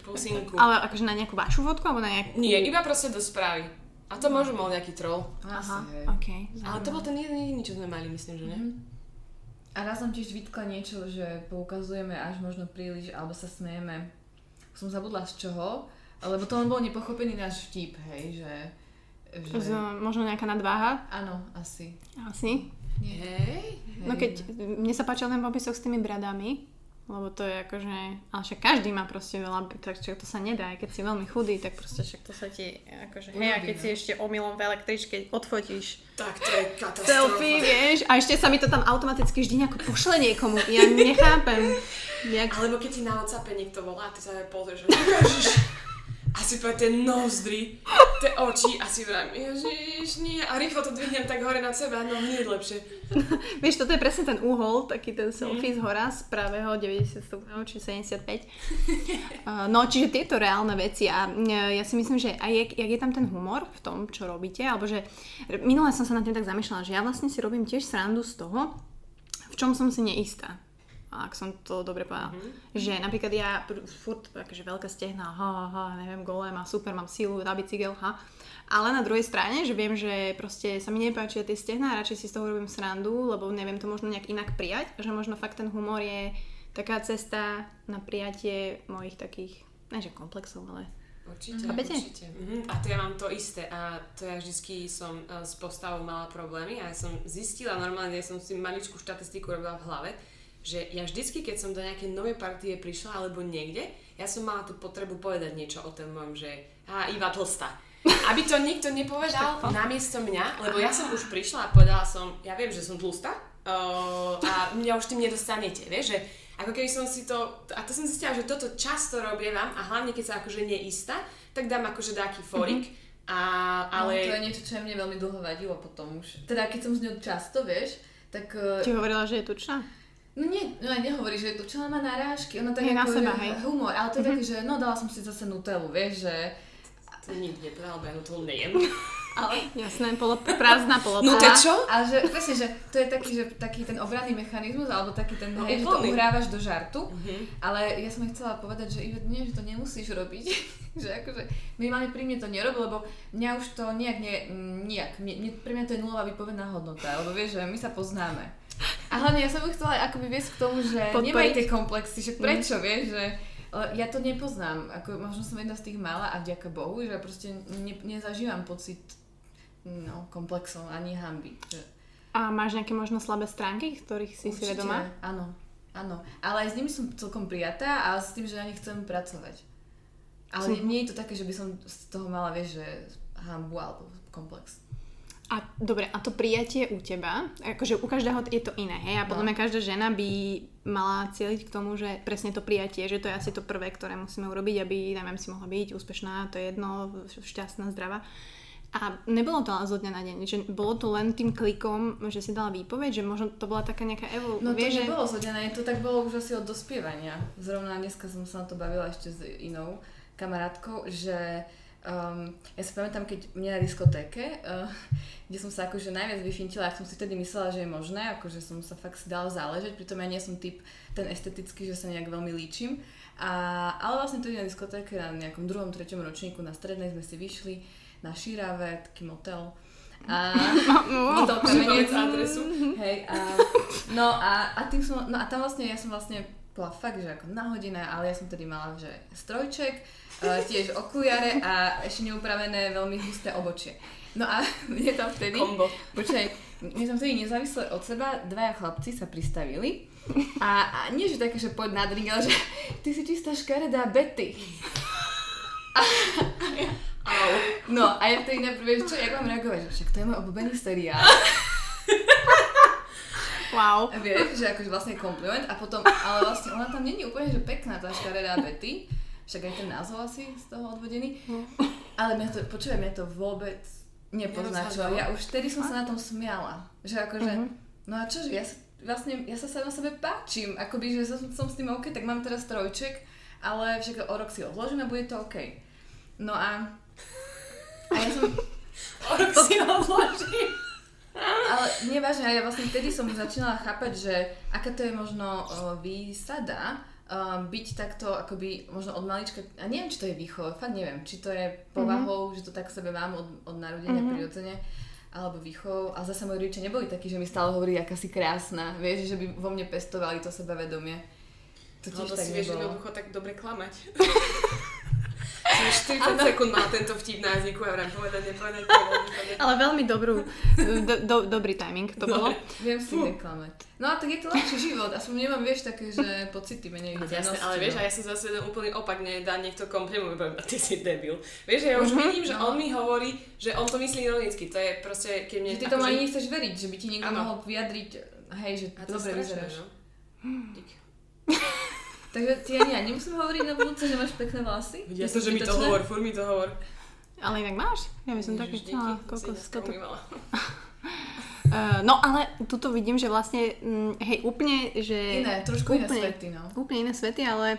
pusinku. Ale akože na nejakú vašu fotku alebo na nejakú... Nie, iba proste do správy. A to možno mal nejaký troll. Aha, Asi, hej. ok. Ale to bol ten jeden jediný, čo sme mali, myslím, že ne? A raz som tiež vytkla niečo, že poukazujeme až možno príliš, alebo sa smejeme. Som zabudla z čoho, lebo to len bol nepochopený náš vtip, hej, že... Z, že... možno nejaká nadváha? Áno, asi. Asi. Hej. No keď, mne sa páčil ten popisok s tými bradami, lebo to je akože, ale však každý má proste veľa, tak čo to sa nedá, aj keď si veľmi chudý, tak proste však to sa ti, akože, hej, a keď si ešte omylom v električke odfotíš Tak to je katastrofa. selfie, vieš, a ešte sa mi to tam automaticky vždy nejako pošle niekomu, ja nechápem, jak, Alebo keď ti na WhatsAppe niekto volá, ty sa aj pozrieš, že a si povie tie nozdry, tie oči a si vrám, ježiš, nie, a rýchlo to dvihnem tak hore nad seba, no je lepšie. vieš, toto je presne ten úhol, taký ten selfie z hora, z pravého 90 stupňov, či 75. Uh, No, čiže tieto reálne veci a ja si myslím, že aj jak, jak je tam ten humor v tom, čo robíte, alebo že minule som sa nad tým tak zamýšľala, že ja vlastne si robím tiež srandu z toho, v čom som si neistá. Ak som to dobre povedala. Že napríklad ja furt akože veľké stehná, ha, ha, ha, neviem, gole, má super, mám sílu na bicykel, ha. Ale na druhej strane, že viem, že proste sa mi nepáčia tie stehná a radšej si z toho robím srandu, lebo neviem to možno nejak inak prijať, že možno fakt ten humor je taká cesta na prijatie mojich takých, ne že komplexov, ale Určite, Chápete? určite. Mhm. A to ja mám to isté a to ja vždycky som eh, s postavou mala problémy a ja som zistila normálne, ja som si maličkú štatistiku robila v hlave, že ja vždycky, keď som do nejakej novej partie prišla alebo niekde, ja som mala tú potrebu povedať niečo o tom mojom, že a Iva tlsta. Aby to nikto nepovedal namiesto mňa, lebo ja som už prišla a povedala som, ja viem, že som tlsta uh, a mňa už tým nedostanete, vieš, že ako keby som si to, a to som zistila, že toto často robievam a hlavne keď sa akože neistá, tak dám akože taký forik, a, ale... No, to je niečo, čo mne veľmi dlho vadilo potom už. Teda keď som s ňou často, vieš, tak... ti hovorila, že je tučná? No nie, no nehovorí, že to čo má narážky, ona tak Je na ako, seba, že hej. humor, ale to je také, že no dala som si zase nutelu, vieš, že... To nikdy nepovedal, lebo ja to nejem. Ale, Jasné, polo, prázdna polopá. No to čo? ale že presne, že to je taký, že taký ten obranný mechanizmus, alebo taký ten, No, hej, že to uhrávaš do žartu, Mhm. ale ja som chcela povedať, že Ivet, nie, že to nemusíš robiť, že akože minimálne pri mne to nerob, lebo mňa už to nejak, nie, nejak, mne, mne, pre mňa to je nulová výpovedná hodnota, lebo vieš, že my sa poznáme. A hlavne ja som ju chcela akoby viesť k tomu, že Podporiť. nemaj tie komplexy, že prečo, vieš, že ale ja to nepoznám, ako možno som jedna z tých mála a vďaka Bohu, že proste ne, nezažívam pocit no, komplexov ani hamby. Že, A máš nejaké možno slabé stránky, ktorých si si Určite, vedomá? Áno, áno. Ale aj s nimi som celkom prijatá a s tým, že na nich chcem pracovať. Ale Som- nie je to také, že by som z toho mala, vieš, že hambu alebo komplex. A dobre, a to prijatie u teba, akože u každého je to iné, hej? A podľa No. mňa každá žena by mala cieliť k tomu, že presne to prijatie, že to je asi to prvé, ktoré musíme urobiť, aby, neviem, si mohla byť úspešná, to je jedno, šťastná, zdravá. A nebolo to ale zo dňa na deň, že bolo to len tým klikom, že si dala výpoveď, že možno to bola taká nejaká evol... No to že... nebolo zhodené, to tak bolo už asi od dospievania. Zrovna dneska som sa na to bavila ešte s inou kamarátkou, že um, ja si pamätám, keď mne na diskotéke, uh, kde som sa akože najviac vyfintila, ak som si vtedy myslela, že je možné, akože som sa fakt dala záležať, pritom ja nie som typ ten estetický, že sa nejak veľmi líčim. A, ale vlastne vtedy na diskotéke na nejakom druhom, treťom ročníku na strednej sme si vyšli na Šírave, taký motel. A motel Kamenec. Povedz adresu. Hej, a, no a, a tým som, no a tam vlastne, ja som vlastne bola fakt, že ako nahodená, ale ja som tedy mala, že strojček, tiež okuliare a ešte neupravené veľmi husté obočie. No a mne tam vtedy, Kombo. počkaj, mne tam vtedy nezávisle od seba dvaja chlapci sa pristavili a, a nie, že také, že poď na drink, ale že ty si čistá škaredá Betty. Au. No a ja vtedy najprv, čo, jak mám reagovať, že však to je môj obľúbený seriál. Wow. A vieš, že akože vlastne kompliment a potom, ale vlastne ona tam není úplne, že pekná tá škaredá Betty, však aj ten názov asi z toho odvodený, ale mňa to, počúvaj, mňa to vôbec nepoznačilo. Ja už vtedy som sa na tom smiala, že akože, no a čože, ja sa, vlastne, ja sa sama sebe páčim, akoby, že som, som s tým OK, tak mám teraz trojček, ale však o rok si odložím a bude to OK. No a, a ja som, O rok si odložím. ale nevážne, ja vlastne vtedy som začínala chápať, že aká to je možno výsada uh, byť takto akoby možno od malička, a neviem, či to je výchova, fakt neviem, či to je povahou, mm-hmm. že to tak sebe mám od, od narodenia mm-hmm. prirodzene, alebo výchovou, a zase moji rodičia neboli takí, že mi stále hovorili, aká si krásna, vieš, že by vo mne pestovali to sebavedomie. To tiež Lebo tak si vieš nebolo. jednoducho tak dobre klamať. Som 40 sekúnd mal tento vtip na jazyku a vrám povedať, nepovedať, povedať, nepovedať. Ale veľmi dobrú, do, do, dobrý timing to bolo. Viem si neklamať. No a tak je to lepší život, aspoň nemám, vieš, také, že pocity menej Jasne, hranosti, ale vieš, no. a ja som zase ten úplný opak, mne dá niekto kompliment, poviem, ty si debil. Vieš, ja už vidím, že on mi hovorí, že on to myslí ironicky, to je proste, keď mne... Že ty tomu akože- ani nechceš veriť, že by ti niekto mohol vyjadriť, hej, že dobre vyzeráš. no. Takže ty ani ja nemusím hovoriť na budúce, že máš pekné vlasy? Ja som, že mi to hovor, fur mi to hovor. Ale inak máš? Ja by som také chcela. díky, Koľko to... Uh, no ale tuto vidím, že vlastne, mm, hej, úplne, že... Iné, trošku iné úplne, svety, no. Úplne iné svety, ale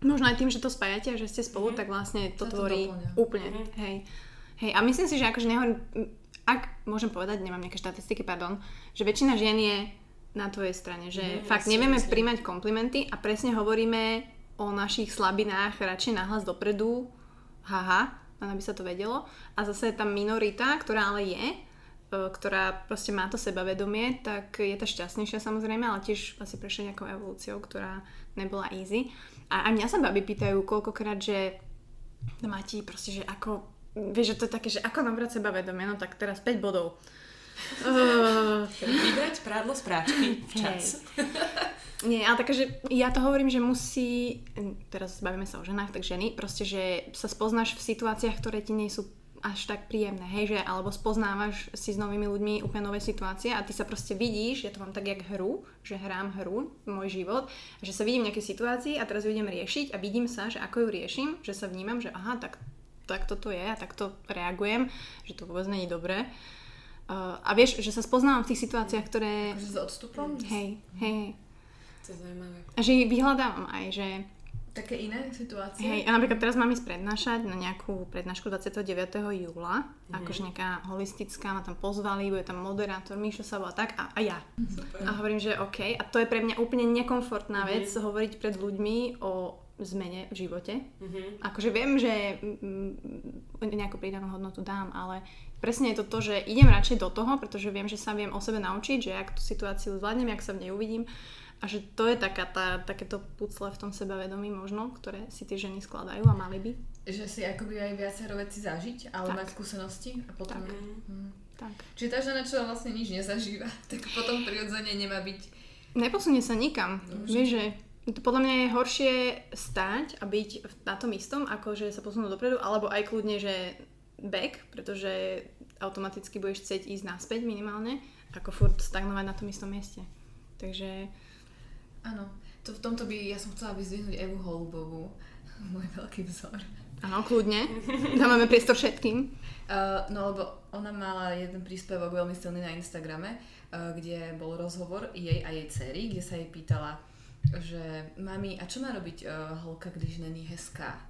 možno aj tým, že to spájate a že ste spolu, tak vlastne to to tvorí doplňa. úplne, hej. Hej, a myslím si, že akože nehovorím, ak môžem povedať, nemám nejaké štatistiky, pardon, že väčšina žien je na tvojej strane, že Mhm, fakt jasne, nevieme jasne. príjmať komplimenty a presne hovoríme o našich slabinách radšej nahlas dopredu, haha, len aby sa to vedelo. A zase tam minorita, ktorá ale je, e, ktorá proste má to sebavedomie, tak je tá šťastnejšia samozrejme, ale tiež asi prešla nejakou evolúciou, ktorá nebola easy. A aj mňa sa baby pýtajú koľkokrát, že Mati, proste, že ako, vieš, že to je také, že ako nabrať sebavedomie, no tak teraz 5 bodov. Uh, Vybrať prádlo z práčky včas. nie, ale takže ja to hovorím, že musí, teraz bavíme sa o ženách, tak ženy, proste, že sa spoznáš v situáciách, ktoré ti nie sú až tak príjemné, hej, že alebo spoznávaš si s novými ľuďmi úplne nové situácie a ty sa proste vidíš, ja to mám tak jak hru, že hrám hru, môj život, že sa vidím v nejakej situácii a teraz ju idem riešiť a vidím sa, že ako ju riešim, že sa vnímam, že aha, tak, tak toto je a takto reagujem, že to vôbec není dobré. Uh, a vieš, že sa spoznávam v tých situáciách, ktoré... Akože s odstupom? Hej, hej. To je zaujímavé. A že ich vyhľadávam aj, že Také iné situácie? hej, a napríklad teraz mám ísť prednášať na nejakú prednášku 29. júla, mm-hmm. akože nejaká holistická, ma tam pozvali, bude tam moderátor, Míšo Sabo a tak, a, a ja. Super. A hovorím, že OK, a to je pre mňa úplne nekomfortná vec hovoriť pred ľuďmi o zmene v živote. Mhm. Akože viem, že mm, nejakú pridanú hodnotu dám, ale presne je to to, že idem radšej do toho, pretože viem, že sa viem o sebe naučiť, že ak tú situáciu zvládnem, ak sa v nej uvidím a že to je taká tá, takéto pucle v tom sebavedomí možno, ktoré si tie ženy skladajú a mali by. Že si akoby aj viacero veci zažiť, ale Tak. mať skúsenosti a potom... Tak. Hm. Tak. Čiže tá žena, čo vlastne nič nezažíva, tak potom prirodzene nemá byť... Neposunie sa nikam. Vieš, že to podľa mňa je horšie stáť a byť na tom istom, ako že sa posunúť dopredu, alebo aj kľudne, že back, pretože automaticky budeš chcieť ísť naspäť minimálne, ako furt stagnovať na tom istom mieste. Takže Áno. To, v tomto by ja som chcela vyzdvihnúť Evu Holubovú. Môj veľký vzor. áno, kľudne. Dávame priestor všetkým. Uh, no lebo ona mala jeden príspevok veľmi silný na Instagrame, uh, kde bol rozhovor jej a jej cery, kde sa jej pýtala, že mami, a čo má robiť uh, holka, když není hezká?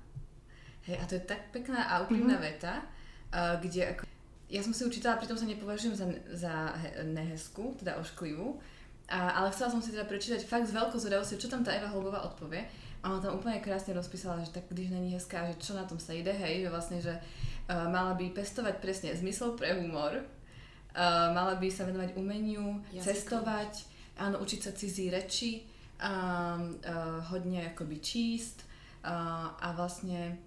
Hej, a to je tak pekná a úprimná mm-hmm. veta, uh, kde ako, ja som si učítala, pritom sa nepovažujem za, za he- nehezkú, teda ošklivú, a, ale chcela som si teda prečítať fakt s veľkou zvedavosťou, čo tam tá Eva Holubová odpovie. A ona tam úplne krásne rozpísala, že tak když není hezká, že čo na tom sa ide, hej, že vlastne, že uh, mala by pestovať presne zmysel pre humor, uh, mala by sa venovať umeniu, Jazykom. cestovať, áno, učiť sa cizí reči, um, uh, hodne akoby číst uh, a vlastne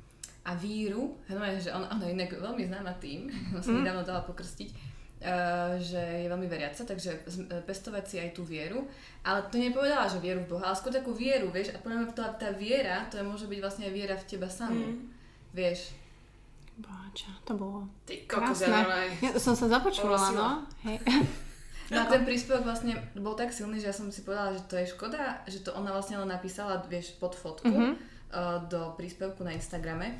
a víru, no, že ona, ona je inak veľmi známa tým, som mm. nedávno dala pokrstiť, uh, že je veľmi veriaca, takže pestovať si aj tú vieru, ale to nepovedala, že vieru v Boha, ale skôr takú vieru, vieš, a podľa mňa tá, tá viera, to je, môže byť vlastne aj viera v teba samú, Mm. vieš. Bohača, to bolo Ty kokos, krásne. Ja som sa započula, no. Hej. No a ten príspevok vlastne bol tak silný, že ja som si povedala, že to je škoda, že to ona vlastne len napísala, vieš, pod fotku Mhm. uh, do príspevku na Instagrame.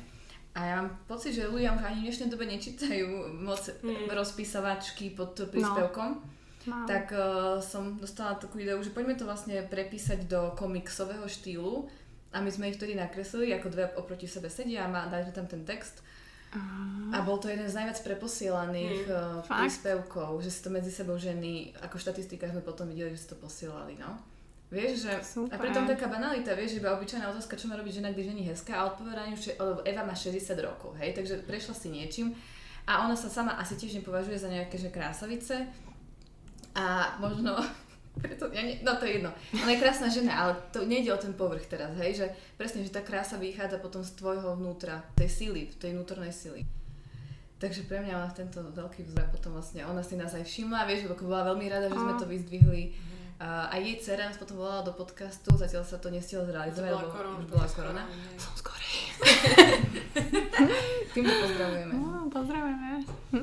A ja mám pocit, že ľudia už ani v dnešnej dobe nečítajú moc Mm. rozpísavačky pod príspevkom. Mám. Tak uh, som dostala takú ideu, že poďme to vlastne prepísať do komiksového štýlu. A my sme ich vtedy nakreslili, ako dve oproti sebe sedia a má- dali tam ten text. A bol to jeden z najviac preposielaných Mm. príspevkov, že si to medzi sebou ženy, ako v štatistikách sme potom videli, že si to posielali, no. Vieš, že... Super. A pritom taká banalita, vieš, iba obyčajná otázka, čo má robiť žena, když není hezká a odpovedanie, že Eva má 60 rokov, hej, takže prešla si niečím a ona sa sama asi tiež nepovažuje za nejaké, že krásavice a možno preto, ja ne, no to je jedno. Ona je krásna žena, ale to nejde o ten povrch teraz, hej, že presne, že tá krása vychádza potom z tvojho vnútra, tej síly, tej vnútornej síly. Takže pre mňa ona tento veľký vzor a potom vlastne ona si nás aj všimla, vieš, lebo bola veľmi rada, že sme to vyzdvihli. A aj jej dcera nás potom volala do podcastu, zatiaľ sa to nestihlo zrealizovať, lebo korona. už bola korona. Som skorej. Týmto pozdravujeme. No, pozdravujeme.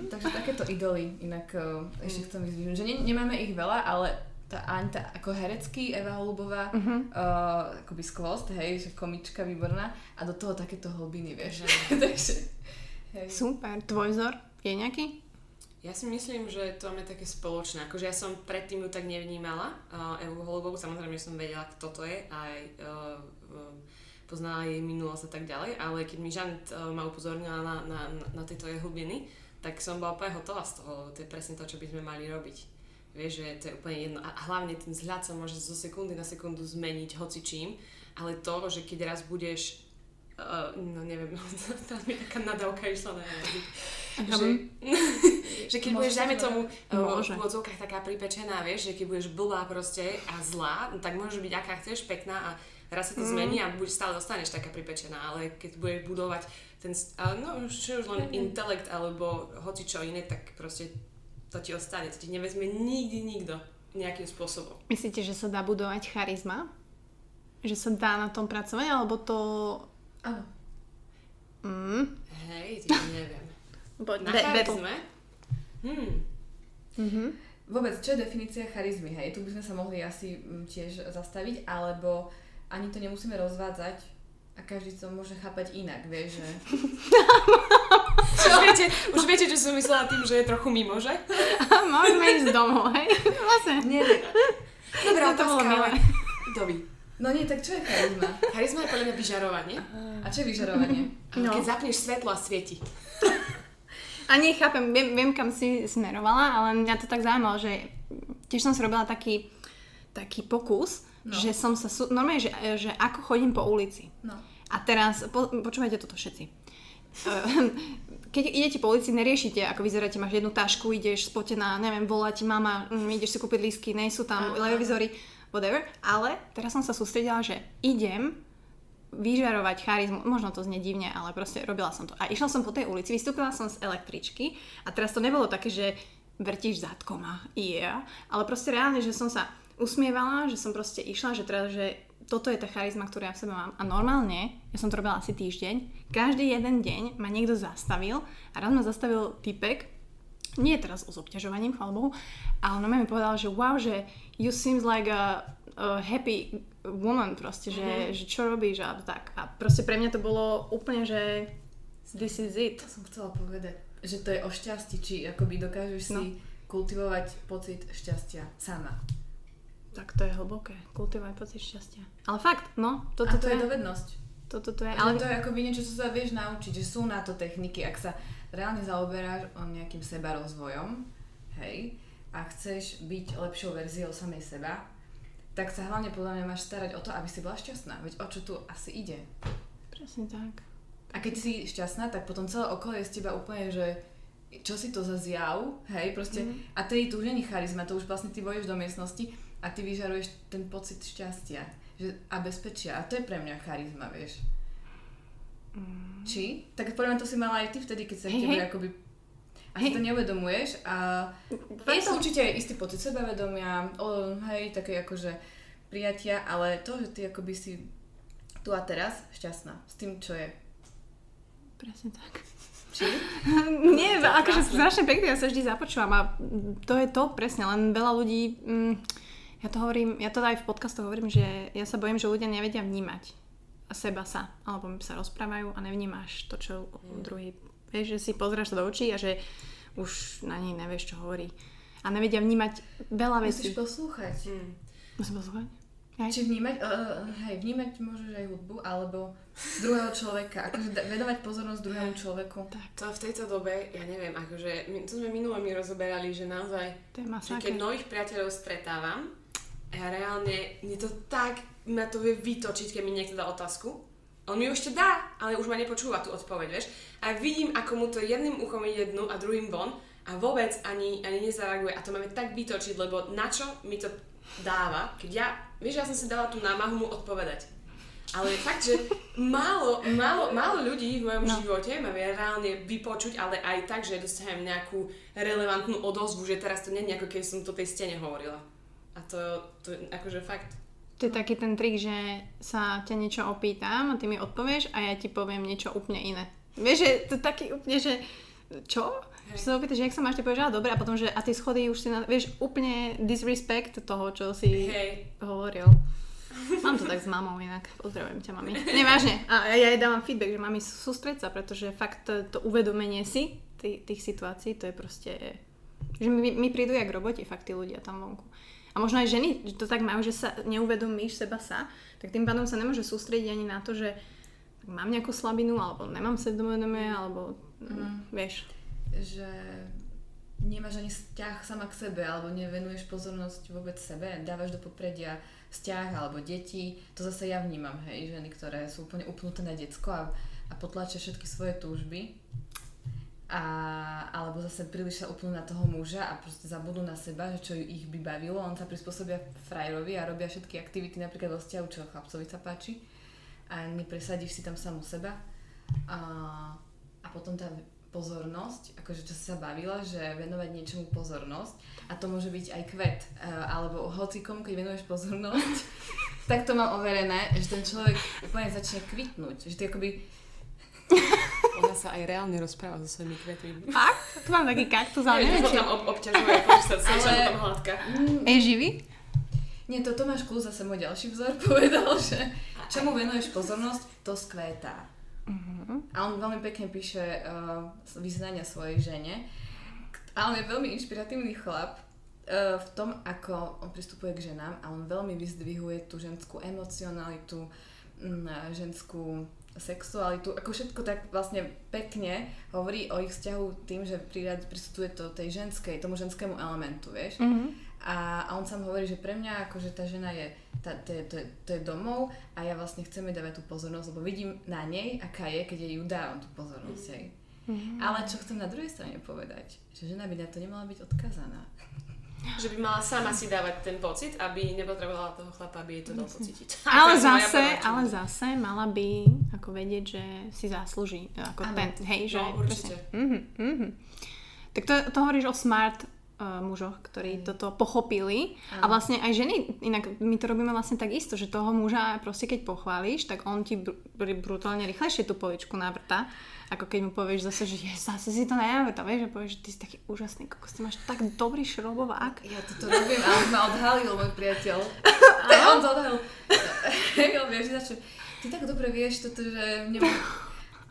Takže takéto idoly, inak uh, ešte chcem vyzvihnúť, že ne, nemáme ich veľa, ale tá Aňta ako herecký, Eva Holubová, Mhm. uh, akoby skvost, hej, že komička výborná a do toho takéto hlbiny, vieš. Takže, hej. Super. Tvoj vzor je nejaký? Ja si myslím, že to máme také spoločné. Akože ja som predtým ju tak nevnímala, uh, Evu Holubovú, samozrejme, že som vedela, kto to je, aj uh, uh, poznala jej minulosť a tak ďalej, ale keď mi Žanet uh, ma upozornila na, na, na, na tieto jej hlbiny, tak som bola úplne hotová z toho, to je presne to, čo by sme mali robiť. Vieš, že to je úplne jedno. A hlavne ten vzhľad sa môže zo sekundy na sekundu zmeniť hoci čím, ale to, že keď raz budeš Uh, no neviem, tam mi taká nadávka išla na jazyk. Že, že keď budeš, dajme to tomu, uh, v odzovkách taká pripečená, vieš, že keď budeš blbá proste a zlá, no tak môžeš byť aká chceš, pekná a raz sa to zmení a budeš stále dostaneš taká pripečená, ale keď budeš budovať ten, a no či už len intelekt alebo hoci čo iné, tak proste to ti ostane, to ti nevezme nikdy nikto nejakým spôsobom. Myslíte, že sa dá budovať charizma? Že sa dá na tom pracovať, alebo to... Áno. Mm. Hej, ty neviem. Poď, Na be- charizme? Hmm. Mhm. Vôbec, čo je definícia charizmy, hej? Tu by sme sa mohli asi mm, tiež zastaviť, alebo ani to nemusíme rozvádzať a každý to môže chápať inak, vieš, že... Už viete, už viete, čo som myslela tým, že je trochu mimo, že? Môžeme ísť domov, hej? Vlastne. Nie, Dobrá to bolo milé. Dovi. no nie, tak čo je charizma? Charizma je podľa mňa vyžarovanie. A čo je vyžarovanie? No. Keď zapneš svetlo a svieti. A nie, chápem, viem, viem, kam si smerovala, ale mňa to tak zaujímalo, že tiež som si robila taký, taký pokus, No. no. že som sa, normálne, že, že ako chodím po ulici. No. A teraz, po, počúvajte toto všetci. Ehm, Keď idete po ulici, neriešite, ako vyzeráte, máš jednu tašku, ideš spotená, neviem, volá ti mama, mm, ideš si kúpiť lístky, nie sú tam Áno, televízory, whatever. Ale teraz som sa sústredila, že idem vyžarovať charizmu, možno to znie divne, ale proste robila som to. A išla som po tej ulici, vystúpila som z električky a teraz to nebolo také, že vrtíš zadkom a yeah, ale proste reálne, že som sa usmievala, že som proste išla, že teraz, že toto je tá charizma, ktorú ja v sebe mám. A normálne, ja som to robila asi týždeň, každý jeden deň ma niekto zastavil a raz ma zastavil typek, nie teraz o s obťažovaním, chvála Bohu, ale on mi povedal, že wow, že you seems like a, a happy woman proste, že, Mhm. že čo robíš a tak. A proste pre mňa to bolo úplne, že this is it. To som chcela povedať, že to je o šťastí, či akoby dokážeš No. si kultivovať pocit šťastia sama. Tak to je hlboké, kultivovať pocit šťastia. Ale fakt, no, To, toto a to je je, dovednosť. toto to je, Ale to je akoby niečo, čo sa vieš naučiť, že sú na to techniky, ak sa reálne zaoberáš o nejakým seba rozvojom, hej, a chceš byť lepšou verziou samej seba, tak sa hlavne podľa mňa máš starať o to, aby si bola šťastná. Veď o čo tu asi ide. presne tak. A keď si šťastná, tak potom celé okolie je z teba úplne, že čo si to za zjav, hej, proste, Mhm. a tedy tu už není charizma, to už vlastne ty voješ do miestnosti a ty vyžaruješ ten pocit šťastia že, a bezpečia. A to je pre mňa charizma, vieš. Či? Tak podľa mňa to si mala aj ty vtedy, keď sa tebe hej. akoby a Hej. si to neuvedomuješ a je to určite aj istý pocit sebavedomia, o, hej, také akože prijatia, ale to, že ty akoby si tu a teraz šťastná s tým, čo je. Presne tak. Či? Nie, To akože strašne pekne, ja sa vždy započúvam a to je to presne, len veľa ľudí, mm, ja to hovorím, ja to aj v podcastoch hovorím, že ja sa bojím, že ľudia nevedia vnímať seba sa, alebo sa rozprávajú a nevnímaš to, čo Mm. druhý, vieš, že si pozráš sa do očí a že už na nej nevieš, čo hovorí. A nevedia vnímať veľa vecí. Musíš poslúchať. Musím poslúchať? Hej. Či vnímať, uh, hej, vnímať môžeš aj hudbu, alebo druhého človeka. Akože venovať pozornosť druhému človeku. To v tejto dobe, ja neviem, akože, my, to sme minule mi rozoberali, že naozaj To je že keď nových priateľov stretávam, ja reálne, mne to tak, ma to vie vytočiť, keď mi niekto dá otázku. On mi ešte dá, ale už ma nepočúva tú odpoveď, vieš. A vidím, ako mu to jedným uchom ide dnu a druhým von a vôbec ani, ani nezareaguje. A to máme tak vytočiť, lebo na čo mi to dáva, keď ja, vieš, ja som si dala tú námahu mu odpovedať. Ale fakt, že málo, málo, málo ľudí v mojom no. živote ma vie reálne vypočuť, ale aj tak, že dostanem nejakú relevantnú odozvu, že teraz to nie je ako keď som to tej stene hovorila. A to, to akože fakt. To je taký ten trik, že sa ťa niečo opýtam a ty mi odpovieš a ja ti poviem niečo úplne iné. Vieš, že to taký úplne, že čo? Že sa opýtaš, že jak sa máš, ty povieš, dobre, a potom, že a tie schody už si, na, vieš, úplne disrespect toho, čo si Hej. hovoril. Mám to tak s mamou inak. Pozdravujem ťa, mami. Nevážne. A ja jej dávam feedback, že mami sústreď sa, pretože fakt to, to uvedomenie si tých, tých situácií, to je proste... Že mi, mi prídu jak roboti fakt tí ľudia tam vonku. A možno aj ženy že to tak majú, že sa neuvedomíš seba sa, tak tým pádom sa nemôže sústrediť ani na to, že mám nejakú slabinu, alebo nemám sebavedomie, alebo mm. vieš. Že nemáš ani vzťah sama k sebe, alebo nevenuješ pozornosť vôbec sebe, dávaš do popredia vzťah alebo deti. To zase ja vnímam, hej, ženy, ktoré sú úplne upnuté na decko a, a potlačia všetky svoje túžby. A, alebo zase príliš sa upnú na toho muža a proste zabudnú na seba, že čo ich by bavilo. On sa prispôsobia frajerovi a robia všetky aktivity napríklad vo vzťahu, čo chlapcovi sa páči. A nepresadíš si tam samú seba. A, a potom tá pozornosť, akože čo si sa bavila, že venovať niečomu pozornosť a to môže byť aj kvet, alebo hocikom, keď venuješ pozornosť, tak to mám overené, že ten človek úplne začne kvitnúť, že ty akoby Ona sa aj reálne rozpráva so svojimi kvetmi. Fakt? Tu mám taký kaktus, ale neviem, či... tam ob- obťažuje, akože sa Ale- tam hladká. Je živý? Nie, to Tomáš Klus zase môj ďalší vzor povedal, že čomu venuješ pozornosť, to skvétá. A on veľmi pekne píše uh, vyznania svojej žene. A on je veľmi inšpiratívny chlap uh, v tom, ako on pristupuje k ženám a on veľmi vyzdvihuje tú ženskú emocionalitu, mm, a ženskú sexualitu, ako všetko tak vlastne pekne hovorí o ich vzťahu tým, že pristupuje to tej ženskej, tomu ženskému elementu, vieš. Mhm. A, a on sám hovorí, že pre mňa akože tá žena je, tá, to, je, to, je, to je domov a ja vlastne chcem jej dávať tú pozornosť, lebo vidím na nej, aká je, keď jej ju dávam tú pozornosť. Hej. Ale čo chcem na druhej strane povedať, že žena by na to nemala byť odkazaná. Že by mala sama si dávať ten pocit, aby nepotrebovala toho chlapa, aby jej to dal pocítiť. Ale zase, ale zase mala by ako vedieť, že si zaslúži. Ako Áno. ten, hej, že... No, určite. Mhm, mhm. Tak to, to hovoríš o smart uh, mužoch, ktorí toto pochopili. A Áno. vlastne aj ženy, inak my to robíme vlastne tak isto, že toho muža proste keď pochválíš, tak on ti br- br- brutálne rýchlejšie tú poličku navrta, ako keď mu povieš zase, že je, zase si to najavrta, vieš, že povieš, že ty si taký úžasný, kokos, ty máš tak dobrý šrobovák. Ja toto robím, ale už ma odhalil môj priateľ. Te, on to odhalil. Hej, on vieš, začo, ty tak dobre vieš toto, že nemám...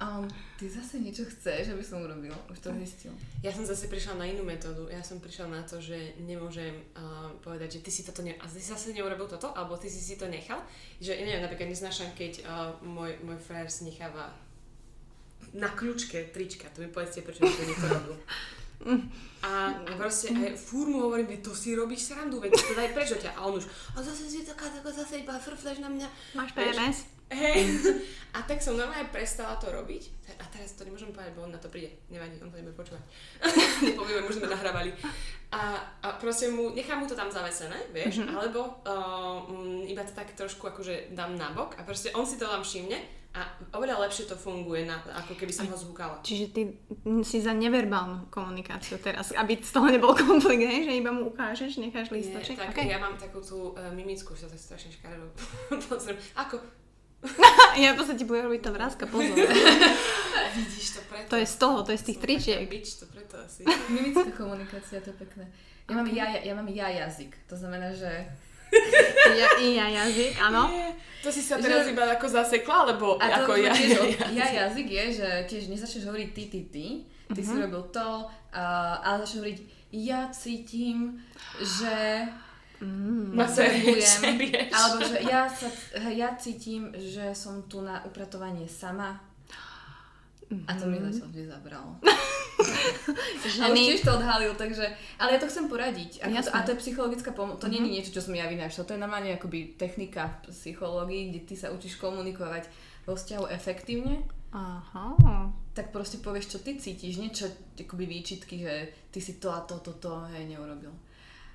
A on, ty zase niečo chceš, aby som urobil. Už to zistil. Ja som zase prišla na inú metódu. Ja som prišla na to, že nemôžem uh, povedať, že ty si toto ne... a ty si zase neurobil toto, alebo ty si si to nechal. Že ja neviem, napríklad neznášam, keď uh, môj, môj frajer si necháva na kľúčke trička. To mi povedzte, prečo to niekto robil. A, a proste aj fúr mu hovorím, to si robíš srandu, veď to daj preč ťa. A on už, a zase si taká, taká, zase iba frfleš na mňa. Máš? PMS? Hej. A tak som normálne prestala to robiť. A teraz to nemôžem povedať, bo on na to príde. Nevadí, on to nebude počúvať. Nepovieme, už sme nahrávali. A, a proste mu, nechám mu to tam zavesené, vieš, mm-hmm. alebo uh, um, iba to tak trošku akože dám nabok a proste on si to tam všimne a oveľa lepšie to funguje, na, ako keby som ho zhúkala. Čiže ty si za neverbálnu komunikáciu teraz, aby z toho nebol konflikt, hej? že iba mu ukážeš, necháš Nie, listoček. tak okay. ja mám takú tú uh, mimickú, že sa tak strašne škaredo pozriem. Ako? Ja v podstate budem robiť tá vrázka, pozor. Vidíš to preto. To je z toho, to je z tých tričiek. Bič, to preto asi. Mimická komunikácia, to je pekné. Ja mám ja, ja, mám ja jazyk, to znamená, že Ja, ja jazyk, áno. Nie, To si sa teraz Že- iba ako zasekla, alebo A to ako ja, tiež, ja, ja, ja jazyk je, že tiež nezačneš hovoriť ty, ty, ty, ty Mhm. si robil to, uh, ale začneš hovoriť ja cítim, že Ma potrebujem, alebo že ja, sa, ja cítim, že som tu na upratovanie sama. A to mi Mhm. zatiaľ vždy zabralo. Ženy, tiež to odhalil, takže... Ale ja to chcem poradiť. Ako to, a to je psychologická pomoc. To nie je niečo, čo som ja vynášala. To je normálne akoby technika v psychológii, kde ty sa učíš komunikovať vo vzťahu efektívne. Aha. Tak proste povieš, čo ty cítiš, niečo akoby výčitky, že ty si to a to, to, to, hej, neurobil.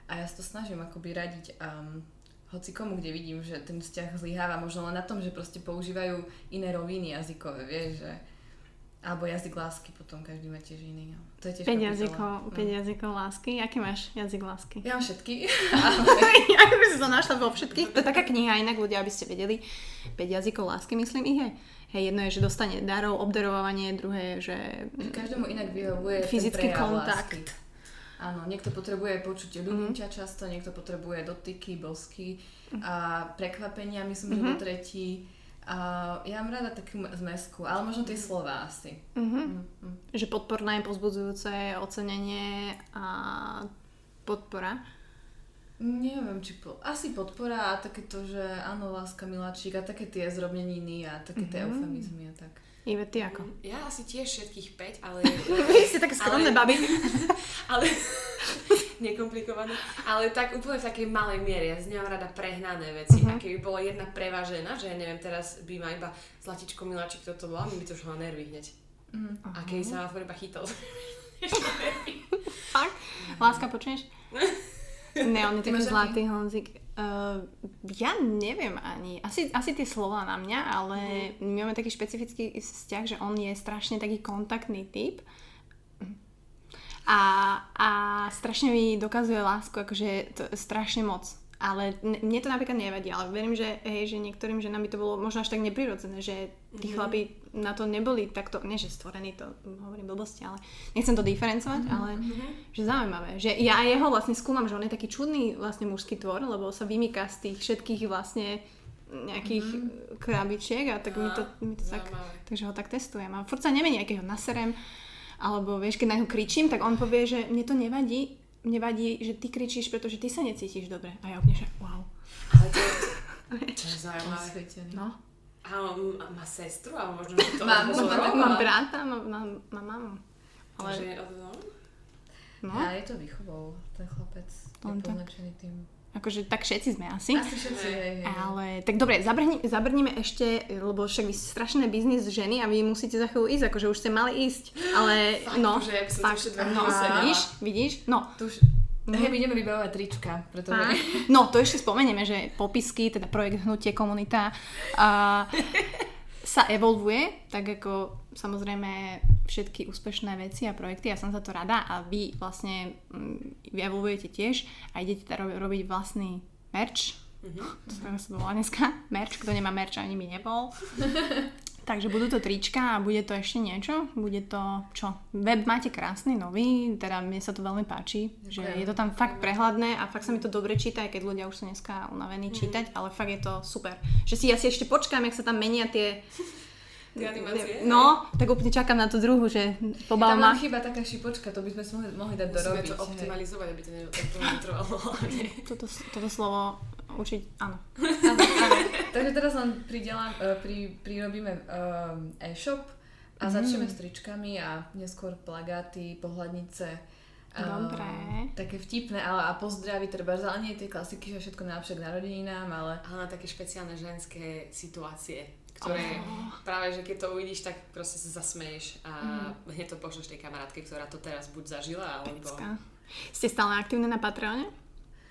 A ja sa to snažím akoby radiť um, hoci komu, kde vidím, že ten vzťah zlyháva možno len na tom, že proste používajú iné roviny jazykové, vieš, že alebo jazyk lásky, potom každý má tiež iný. No. To je tiež 5 kapitola. jazykov, No. 5 jazykov lásky. Aký máš jazyk lásky? Ja mám všetky. Ako by si to našla vo všetkých. To je taká kniha inak, ľudia, aby ste vedeli. 5 jazykov lásky, myslím, ich je. Hej, jedno je, že dostane darov, obdarovanie, druhé je, že... Každému inak vyhovuje Fyzický kontakt. lásky. Áno, niekto potrebuje počuť ľudím ťa často, niekto potrebuje dotyky, bosky a prekvapenia, myslím, že bol tretí. A ja mám rada takú zmesku, ale možno tie slova asi. Mm, mm. Že podporné, pozbudzujúce, ocenenie a podpora. Neviem, či po, asi podpora a takéto, že áno, láska, miláčik a také tie zrobneniny a také tie eufemizmy a tak. Ive, ty ako? Ja asi tiež všetkých 5, ale... Vy ste také skromné Ale- baby. ale nekomplikované, ale tak úplne v takej malej miere. Ja nemám rada prehnané veci. Mhm. A keby bola jedna prevažená, že ja neviem, teraz by ma iba Zlatičko Miláčik toto bola, mi by to šlo na nervy hneď. Mhm. A keby sa ma iba chytal. Fakt? Láska, počuješ? Ne, on je taký zlatý Honzik. Uh, ja neviem ani. Asi, asi tie slova na mňa, ale my máme taký špecifický vzťah, že on je strašne taký kontaktný typ. A, a strašne mi dokazuje lásku, akože to strašne moc. Ale mne to napríklad nevadí, ale verím, že, hej, že niektorým ženám by to bolo možno až tak neprirodzené, že tí chlapi na to neboli takto, nie že stvorení, to hovorím blbosti, ale nechcem to diferencovať, ale že zaujímavé. Že ja aj jeho vlastne skúmam, že on je taký čudný vlastne mužský tvor, lebo sa vymýka z tých všetkých vlastne nejakých krabičiek a tak mi to, mi to tak, takže ho tak testujem a furt sa nemení, akého naserem, alebo vieš, keď na ňu kričím, tak on povie, že mne to nevadí, mne vadí, že ty kričíš, pretože ty sa necítiš dobre. A ja úplne, že wow. Ale to je, to je zaujímavé. No. A on má sestru, ale možno že to Mám, pozorovala. mám Mám brata, mám, mám, mám mamu. Ale, Takže, no, no, A je to výchovou, ten chlapec. On je tak- tým. Akože tak všetci sme asi. Asi všetci, hej, hej. Ale tak dobre, zabrni, zabrníme ešte, lebo však vy ste strašné biznis ženy a vy musíte za chvíľu ísť, akože už ste mali ísť, ale Fakt, no, že som tu fakt, ešte dve no, vidíš, vidíš, no. Tu už... Hej, my ideme vybavovať trička, pretože... A, no, to ešte spomenieme, že popisky, teda projekt Hnutie komunita a, sa evolvuje, tak ako samozrejme všetky úspešné veci a projekty, ja som za to rada a vy vlastne mm, vy evolvujete tiež a idete teda robiť, vlastný merch, to sa sa volá dneska, merch, kto nemá merch ani by nebol. Takže budú to trička a bude to ešte niečo, bude to čo? Web máte krásny, nový, teda mne sa to veľmi páči, že je to tam fakt prehľadné a fakt sa mi to dobre číta, aj keď ľudia už sú dneska unavení čítať, ale fakt je to super. Že si ja si ešte počkám, jak sa tam menia tie... Animácie. No, tak úplne čakám na tú druhu, že pobav Tam nám chýba taká šipočka, to by sme si mohli, mohli dať Musíme dorobiť. to hej. optimalizovať, aby to ne- to netrvalo. Toto, toto slovo učiť, áno. Áno, áno. Takže teraz len pridelám, e, pri, prirobíme um, e-shop a začneme s tričkami a neskôr plagáty, pohľadnice. um, Dobre. také vtipné ale, a pozdravy, treba, ale nie tie klasiky, že všetko najlepšie k narodeninám, ale Ale na také špeciálne ženské situácie, ktoré práve, že keď to uvidíš, tak proste sa zasmeješ a hneď to pošleš tej kamarátke, ktorá to teraz buď zažila, alebo... Pecka. Ste stále aktívne na Patreone?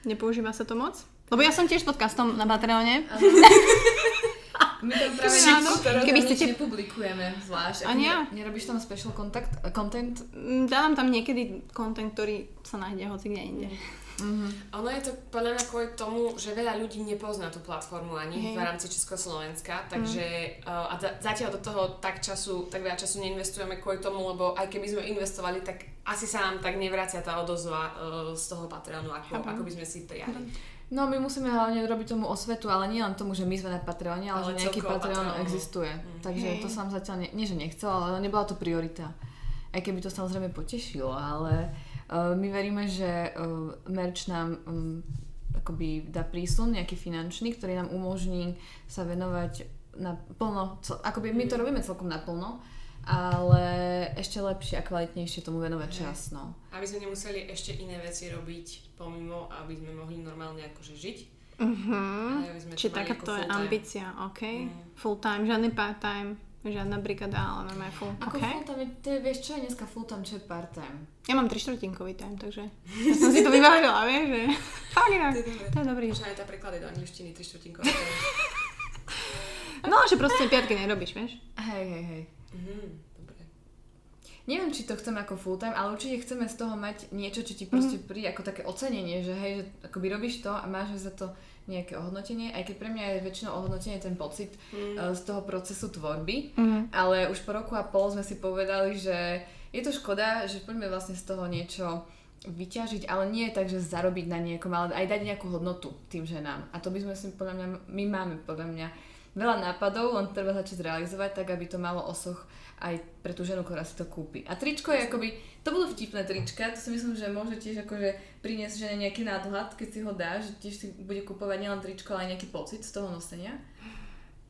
Nepoužíva sa to moc? Lebo ja som tiež podcastom na Patreone. my to práve áno. teraz Keby ste- nepublikujeme zvlášť. Ani ja. Ne, nerobíš tam special contact, content? Mm, Dávam tam niekedy content, ktorý sa nájde hoci kde inde. Mm-hmm. Ono je to podľa mňa kvôli tomu, že veľa ľudí nepozná tú platformu ani Hej. v rámci Československa, takže uh, a za- zatiaľ do toho tak času, tak veľa času neinvestujeme kvôli tomu, lebo aj keby sme investovali, tak asi sa nám tak nevracia tá odozva uh, z toho Patreonu, ako, ako by sme si prijali. No my musíme hlavne robiť tomu osvetu, ale nie len tomu, že my sme na Patreone, ale, Ale že nejaký Patreon Patreon. existuje. Mm. Takže Hej. to som zatiaľ, nie, nie že nechcela, ale nebola to priorita. Aj keby to samozrejme potešilo, ale my veríme, že uh, merch nám um, akoby dá prísun nejaký finančný, ktorý nám umožní sa venovať naplno, cel, akoby my to robíme celkom naplno, ale ešte lepšie a kvalitnejšie tomu venovať Hej. čas, no. Aby sme nemuseli ešte iné veci robiť pomimo, aby sme mohli normálne akože žiť. Mhm. To Čiže mali taká ako to je ambícia, OK. Mm. Full time, žiadny part time, žiadna brigada, ale normálne full, Ako OK. full-time, je- to je, vieš, čo je dneska full-time, čo je part-time? Ja mám trištvrtinkový time, takže ja som si to vyvážila, vieš, že fakt inak. To je dobré. To je dobrý. Možno aj tá preklady do angličtiny, tri štvrtinkové. No, že proste piatky nerobíš, vieš. Hej, hej, hej. Mhm. Neviem, či to chceme ako full time, ale určite chceme z toho mať niečo, čo ti proste Mhm. príde ako také ocenenie, že hej, že akoby robíš to a máš za to nejaké ohodnotenie, aj keď pre mňa je väčšinou ohodnotenie ten pocit Mm. eh, z toho procesu tvorby, Mhm. ale už po roku a pol sme si povedali, že je to škoda, že poďme vlastne z toho niečo vyťažiť, ale nie je tak, že zarobiť na niekom, ale aj dať nejakú hodnotu tým ženám. A to by sme si podľa mňa, my máme podľa mňa veľa nápadov, len treba začať realizovať tak, aby to malo osoch aj pre tú ženu, ktorá si to kúpi. A tričko je akoby, to budú vtipné trička, to si myslím, že môže tiež akože priniesť žene nejaký nadhľad, keď si ho dá, že tiež si bude kupovať nielen tričko, ale aj nejaký pocit z toho nosenia.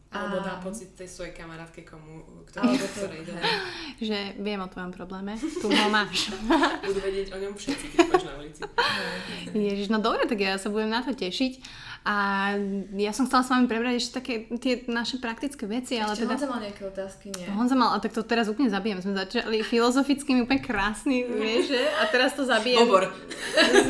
Alebo dá pocit tej svojej kamarátke, komu, ktorej, to- ktorej ide. Že viem o tvojom probléme, tu ho máš. Budú vedieť o ňom všetci, keď na ulici. Ježiš, no dobre, tak ja sa budem na to tešiť. A ja som chcela s vami prebrať ešte také tie naše praktické veci, ale Ešte teda... Honza mal nejaké otázky, nie? Honza mal, a tak to teraz úplne zabijem. Sme začali filozofickými, úplne krásny, vieš, že? A teraz to zabijem. Bobor.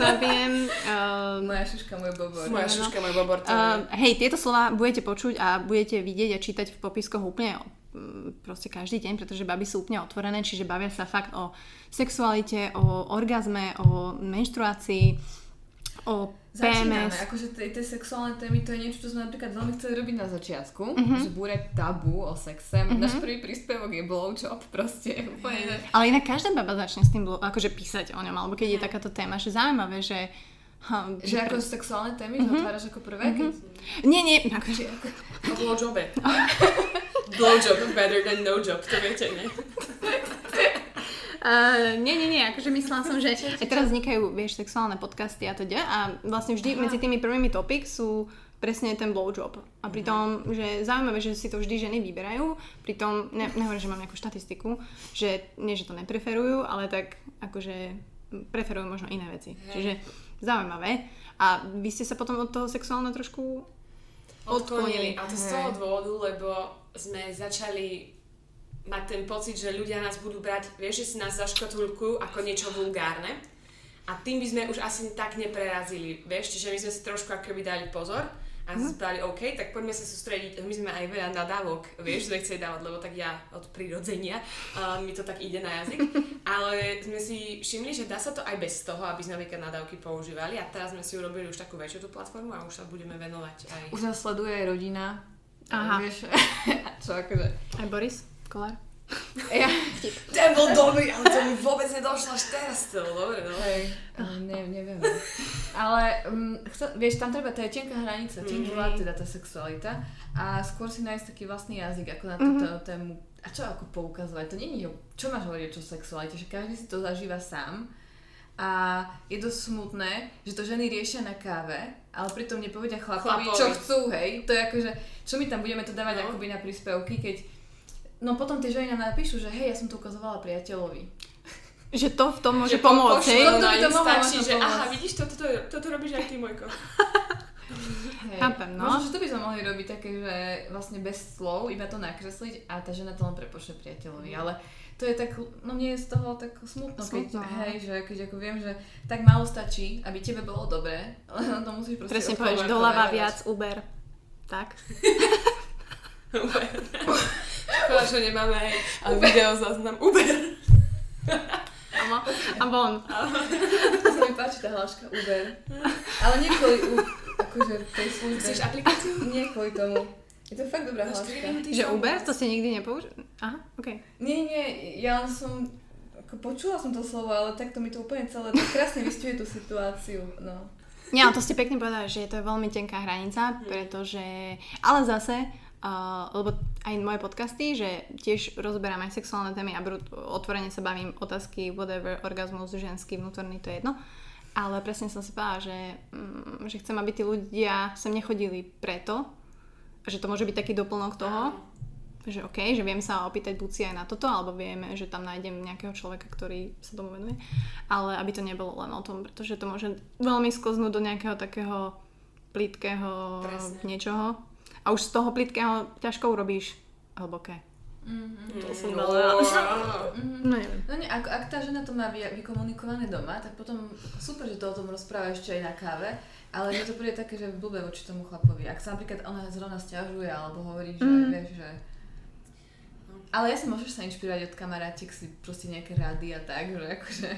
Zabijem. Uh, Moja šuška, môj bobor. Moja šuška, môj bobor. To Uh, hej, tieto slova budete počuť a budete vidieť a čítať v popiskoch úplne mm, proste každý deň, pretože baby sú úplne otvorené, čiže bavia sa fakt o sexualite, o orgazme, o menštruácii, o Začíname, PMS. akože tie, tie sexuálne témy, to je niečo, čo sme napríklad veľmi chceli robiť na začiatku, Mhm. uh-huh. že búrať tabu o sexe. Uh-huh. Náš prvý príspevok je blowjob, proste úplne. Ale inak každá baba začne s tým blo- akože písať o ňom, alebo keď je takáto téma, že zaujímavé, že... Ha, Že ako sexuálne témy, že otváraš ako prvé, keď... Nie, nie, akože... O blowjobe. Blowjob better than no job, to viete, ne? Uh, nie, nie, nie, akože myslela som, že aj teraz vznikajú, vieš, sexuálne podcasty a teda a vlastne vždy medzi tými prvými topik sú presne ten blowjob. A pritom, že zaujímavé, že si to vždy ženy vyberajú, pritom, ne, nehovorím, že mám nejakú štatistiku, že nie, že to nepreferujú, ale tak akože preferujú možno iné veci. Čiže zaujímavé. A vy ste sa potom od toho sexuálneho trošku Odklonili. odklonili. A to z toho dôvodu, lebo sme začali mať ten pocit, že ľudia nás budú brať, vieš, že si nás zaškatulkujú ako niečo vulgárne. A tým by sme už asi tak neprerazili, vieš, čiže my sme si trošku ako keby dali pozor a sme si povedali, OK, tak poďme sa sústrediť, my sme aj veľa nadávok, vieš, sme chceli dávať, lebo tak ja od prirodzenia uh, mi to tak ide na jazyk, ale sme si všimli, že dá sa to aj bez toho, aby sme napríklad nadávky používali a teraz sme si urobili už takú väčšiu tú platformu a už sa budeme venovať aj Už nás sleduje aj rodina. Aha. Vieš, čo akože... Aj Boris Kolár? Ja, Ten bol dobrý, ale to mi vôbec nedošlo až teraz to, dobre, no. hej, ne, neviem. Ale um, chce, vieš, tam treba, to je tenká hranica, tenký Mhm. mm teda tá sexualita a skôr si nájsť taký vlastný jazyk, ako na túto Mhm. tému. A čo ako poukazovať? To nie je, čo máš hovoriť o sexualite, že každý si to zažíva sám. A je dosť smutné, že to ženy riešia na káve, ale pritom nepovedia chlapovi, Chlapovi. čo chcú, hej. To je ako, že čo my tam budeme to dávať No. akoby na príspevky, keď No potom tie ženy nám napíšu, že hej, ja som to ukazovala priateľovi. Že to v tom môže Že pomôcť, hej? To- by to mohlo že pomôcť. aha, vidíš, toto, toto, toto robíš aj ty, Mojko. Hej. Chápem, no. Možno, že to by sme mohli robiť také, že vlastne bez slov, iba to nakresliť a tá žena to len prepošle priateľovi. Ale to je tak, no mne je z toho tak smutno, keď, Smutno, no. hej, že keď ako viem, že tak málo stačí, aby tebe bolo dobre, ale to musíš proste Presne povieš, doľava viac, Uber. Tak. Škoda, že nemáme aj video záznam Uber. Áno. A von. mi páči tá hláška Uber. Ale nie kvôli u- akože tej službe. Chceš aplikáciu? Nie kvôli tomu. Je to fakt dobrá hláška. Že Uber? To ste nikdy nepoužili? Aha, okej. Nie, nie, ja len som... Ako počula som to slovo, ale takto mi to úplne celé tak krásne vystihuje tú situáciu. No. Nie, ale to ste pekne povedali, že to je veľmi tenká hranica, pretože... Ale zase, uh, lebo aj moje podcasty, že tiež rozoberám aj sexuálne témy a brut, otvorene sa bavím otázky, whatever, orgazmus, ženský, vnútorný, to je jedno. Ale presne som si povedala, že, mm, že chcem, aby tí ľudia sem nechodili preto, že to môže byť taký doplnok toho, že OK, že viem sa opýtať buď si aj na toto, alebo vieme, že tam nájdem nejakého človeka, ktorý sa tomu venuje. Ale aby to nebolo len o tom, pretože to môže veľmi sklznúť do nejakého takého plitkého Presne. niečoho. A už z toho plitkého ťažko urobíš hlboké. To som dala. Mhm. No neviem. No nie, ak, ak tá žena to má vy- vykomunikované doma, tak potom super, že to o tom rozpráva ešte aj na káve, ale mne to príde také, že blbé voči tomu chlapovi. Ak sa napríklad ona zrovna stiažuje alebo hovorí, že Mm. vieš, že... Ale jasne môžeš sa inšpirovať od kamarátiek si proste nejaké rady a tak, že akože...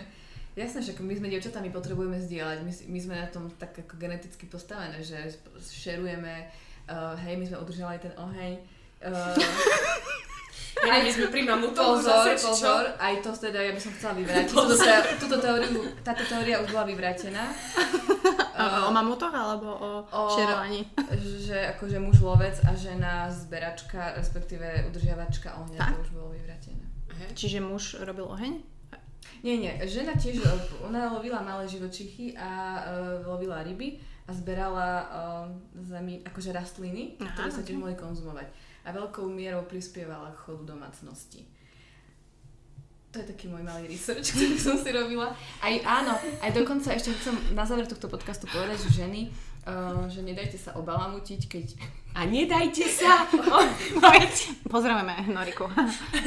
Jasné, že my sme dievčatá, my potrebujeme zdieľať, my, si- my sme na tom tak ako geneticky postavené, že šerujeme, uh, hej, my sme udržali ten oheň, uh, Ja, my sme pri mamutoch Pozor, zase, pozor, aj to teda ja by som chcela vyvrátiť. Túto, te- túto teóriu, táto teória už bola vyvrátená. O, o mamutoch alebo o, o... šerovaní? že akože muž lovec a žena zberačka, respektíve udržiavačka ohňa, Tak? to už bolo vyvrátené. Čiže muž robil oheň? Nie, nie, žena tiež, ona lovila malé živočichy a uh, lovila ryby a zberala uh, zemi, akože rastliny, Aha, ktoré sa tiež ok. mohli konzumovať. A veľkou mierou prispievala k chodu domácnosti. To je taký môj malý research, ktorý som si robila. Aj áno, aj dokonca ešte chcem na záver tohto podcastu povedať, že ženy, uh, že nedajte sa obalamutiť, keď... A nedajte sa! Pozdravujeme Noriku.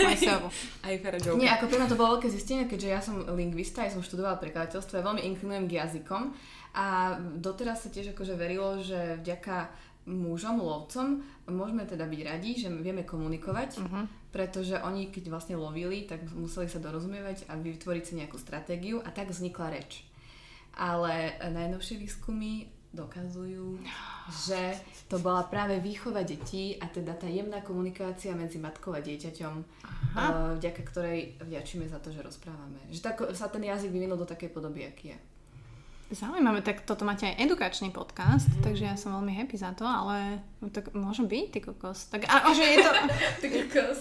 Majseovu. Aj Fera Nie, ako pre mňa to bolo veľké zistenie, keďže ja som lingvista, ja som študovala prekladateľstvo, ja veľmi inklinujem k jazykom a doteraz sa tiež akože verilo, že vďaka mužom, lovcom, môžeme teda byť radi, že vieme komunikovať, Mhm. pretože oni keď vlastne lovili, tak museli sa dorozumievať a vytvoriť si nejakú stratégiu a tak vznikla reč. Ale najnovšie výskumy dokazujú, že to bola práve výchova detí a teda tá jemná komunikácia medzi matkou a dieťaťom, Aha. eh, vďaka ktorej vďačíme za to, že rozprávame. Že tak, sa ten jazyk vyvinul do takej podoby, aký je. Zaujímavé, tak toto máte aj edukačný podcast, mm. takže ja som veľmi happy za to, ale no, tak môžem byť, ty kokos. Tak, a, že je to... Ty kokos.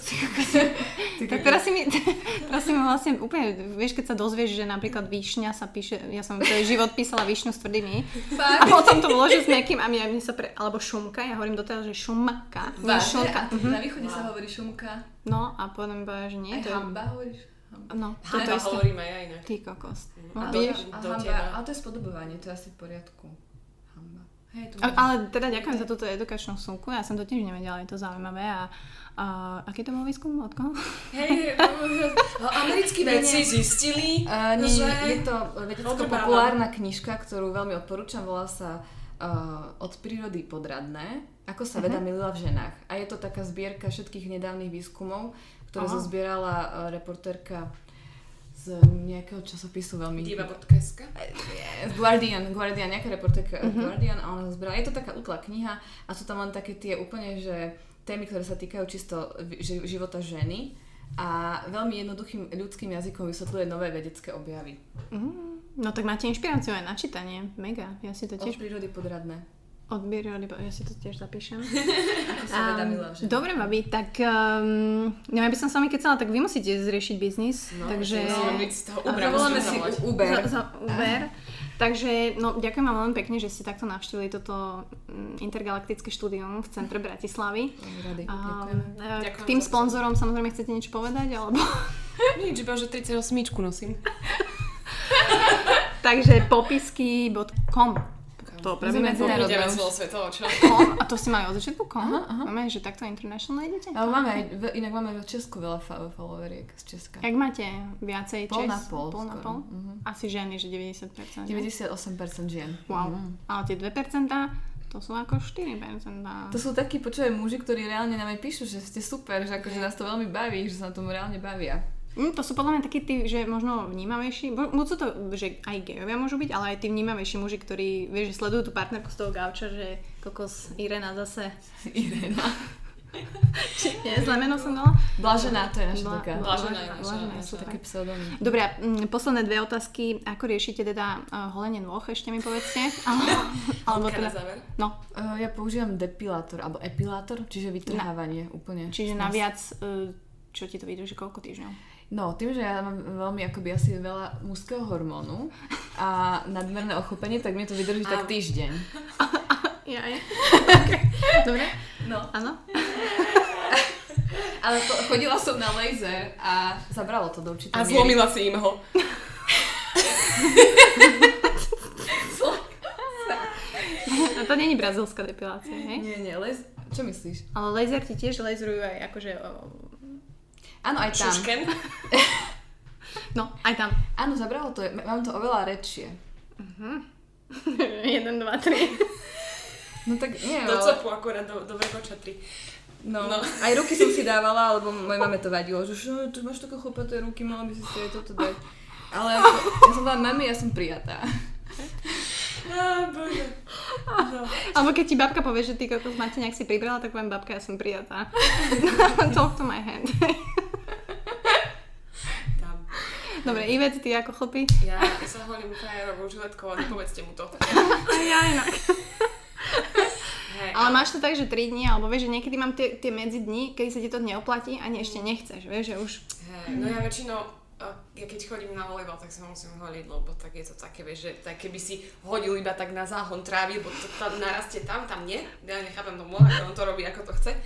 tak teraz si mi, teraz si mi vlastne úplne, vieš, keď sa dozvieš, že napríklad výšňa sa píše, ja som celý život písala výšňu s tvrdými a potom to vložil s nejakým a mne, mne sa pre, alebo šumka, ja hovorím doteraz, že šumka, nie šumka. Na východe sa hovorí šumka. No a potom mi povedal, že nie, Aj to hamba hovoríš? No, to to isté. hovorím aj ja inak. Ty kokos. No, A A, vidíš? a, do hamba, ale to je spodobovanie, to je asi v poriadku. Hamba. Hej, to A, ale teda ďakujem za túto edukačnú sumku, ja som to tiež nevedela, je to zaujímavé a, a aký to bol výskum od koho? Hej, americkí vedci zistili, Uh, nie, že... je to vedecko-populárna knižka, ktorú veľmi odporúčam, volá sa uh, Od prírody podradné, ako sa veda milila v ženách. A je to taká zbierka všetkých nedávnych výskumov, ktoré Aha. zozbierala uh, reportérka z nejakého časopisu veľmi... Diva.sk. Z Guardian, Guardian, nejaká reportérka uh Guardian a ona zozbierala. Je to taká útla kniha a sú tam len také tie úplne, že témy, ktoré sa týkajú čisto života ženy a veľmi jednoduchým ľudským jazykom vysvetľuje nové vedecké objavy. Mm, no tak máte inšpiráciu aj na čítanie, mega, ja si to Od tiež prírody podradné. Odbieram, ja si to tiež zapíšem. Ako sa ženách. Dobre, babi, tak um, no ja by som s vami kecala, tak vy musíte zriešiť biznis, No, takže... Byť z toho zavoláme si Uber. Za, za Uber. Takže, no, ďakujem vám veľmi pekne, že ste takto navštívili toto mm, intergalaktické štúdium v centre Bratislavy. Rady, A, ďakujeme. e, k Ďakujem tým sponzorom samozrejme chcete niečo povedať, alebo... Nič, iba že 38 nosím. Takže popisky.com To sme opravíme medzinárodné. Ideme celosvetovo, čo? A to si majú od začiatku com? Aha, aha. Máme, že takto international idete? Ale máme aj, inak máme v Česku veľa followeriek z Česka. Jak máte viacej Pol Čes? na pol Pol na pol? Mhm. Asi ženy, že 90%. ne? 98% žien. Wow. Mhm. Ale tie 2% to sú ako 4%. To sú takí počúvaj muži, ktorí reálne nám aj píšu, že ste super, že akože nás to veľmi baví, že sa na tom reálne bavia. Mm, to sú podľa mňa takí tí, že možno vnímavejší, bo- môžu to, že aj gejovia môžu byť, ale aj tí vnímavejší muži, ktorí, vieš, že sledujú tú partnerku z toho gauča, že kokos Irena zase... Irena. Nie, zlé meno som dala? Blažená, to je naša Bla- taká. Blažená Blažená naša. sú také. Pseudonym. Dobre, posledné dve otázky. Ako riešite teda uh, holenie nôh, ešte mi povedzte? Alebo, na teda, no, Uh, ja používam depilátor, alebo epilátor, čiže vytrhávanie úplne. čiže naviac, uh, čo ti to vydrží, koľko týždňov? No, tým, že ja mám veľmi akoby asi veľa mužského hormónu a nadmerné ochopenie, tak mi to vydrží tak A- týždeň. Ja, ja. Dobre, No. áno. Ale to, chodila som na laser a zabralo to do určitej A miery. zlomila si im ho. A to není brazilská depilácia, hej? Nie, nie, les... Čo myslíš? Ale laser ti tiež laserujú aj akože... Áno, aj tam. Šušken. No, aj tam. Áno, zabralo to, mám to oveľa redšie. Jeden, dva, tri. No tak nie, Do copu akorát, do, do veľkočatry. No, No. aj ruky som si dávala, lebo mojej mame to vadilo, že čo, tu máš také chlopaté ruky, mala by si si aj toto dať. Ale ako, ja som povedala, mami, ja som prijatá. Á, bože. No. Alebo keď ti babka povie, že ty kokos máte nejak si pribrala, tak poviem babka, ja som prijatá. Talk to my hand. Dobre, Ivet, ty ako chlpy? Ja sa holím frajerovou žiletkou, ale nepovedzte mu to. Ja inak. Hej, Ale máš to tak, že 3 dní, alebo vieš, že niekedy mám tie, tie medzi dni, kedy sa ti to neoplatí, ani ešte nechceš, vieš, že už... Hej, no ja väčšinou, ja keď chodím na volejbal, tak sa musím holiť, lebo tak je to také, vieš, že tak keby si hodil iba tak na záhon trávy, lebo to tam narastie tam, tam nie. Ja nechápem tomu, ako on to robí, ako to chce.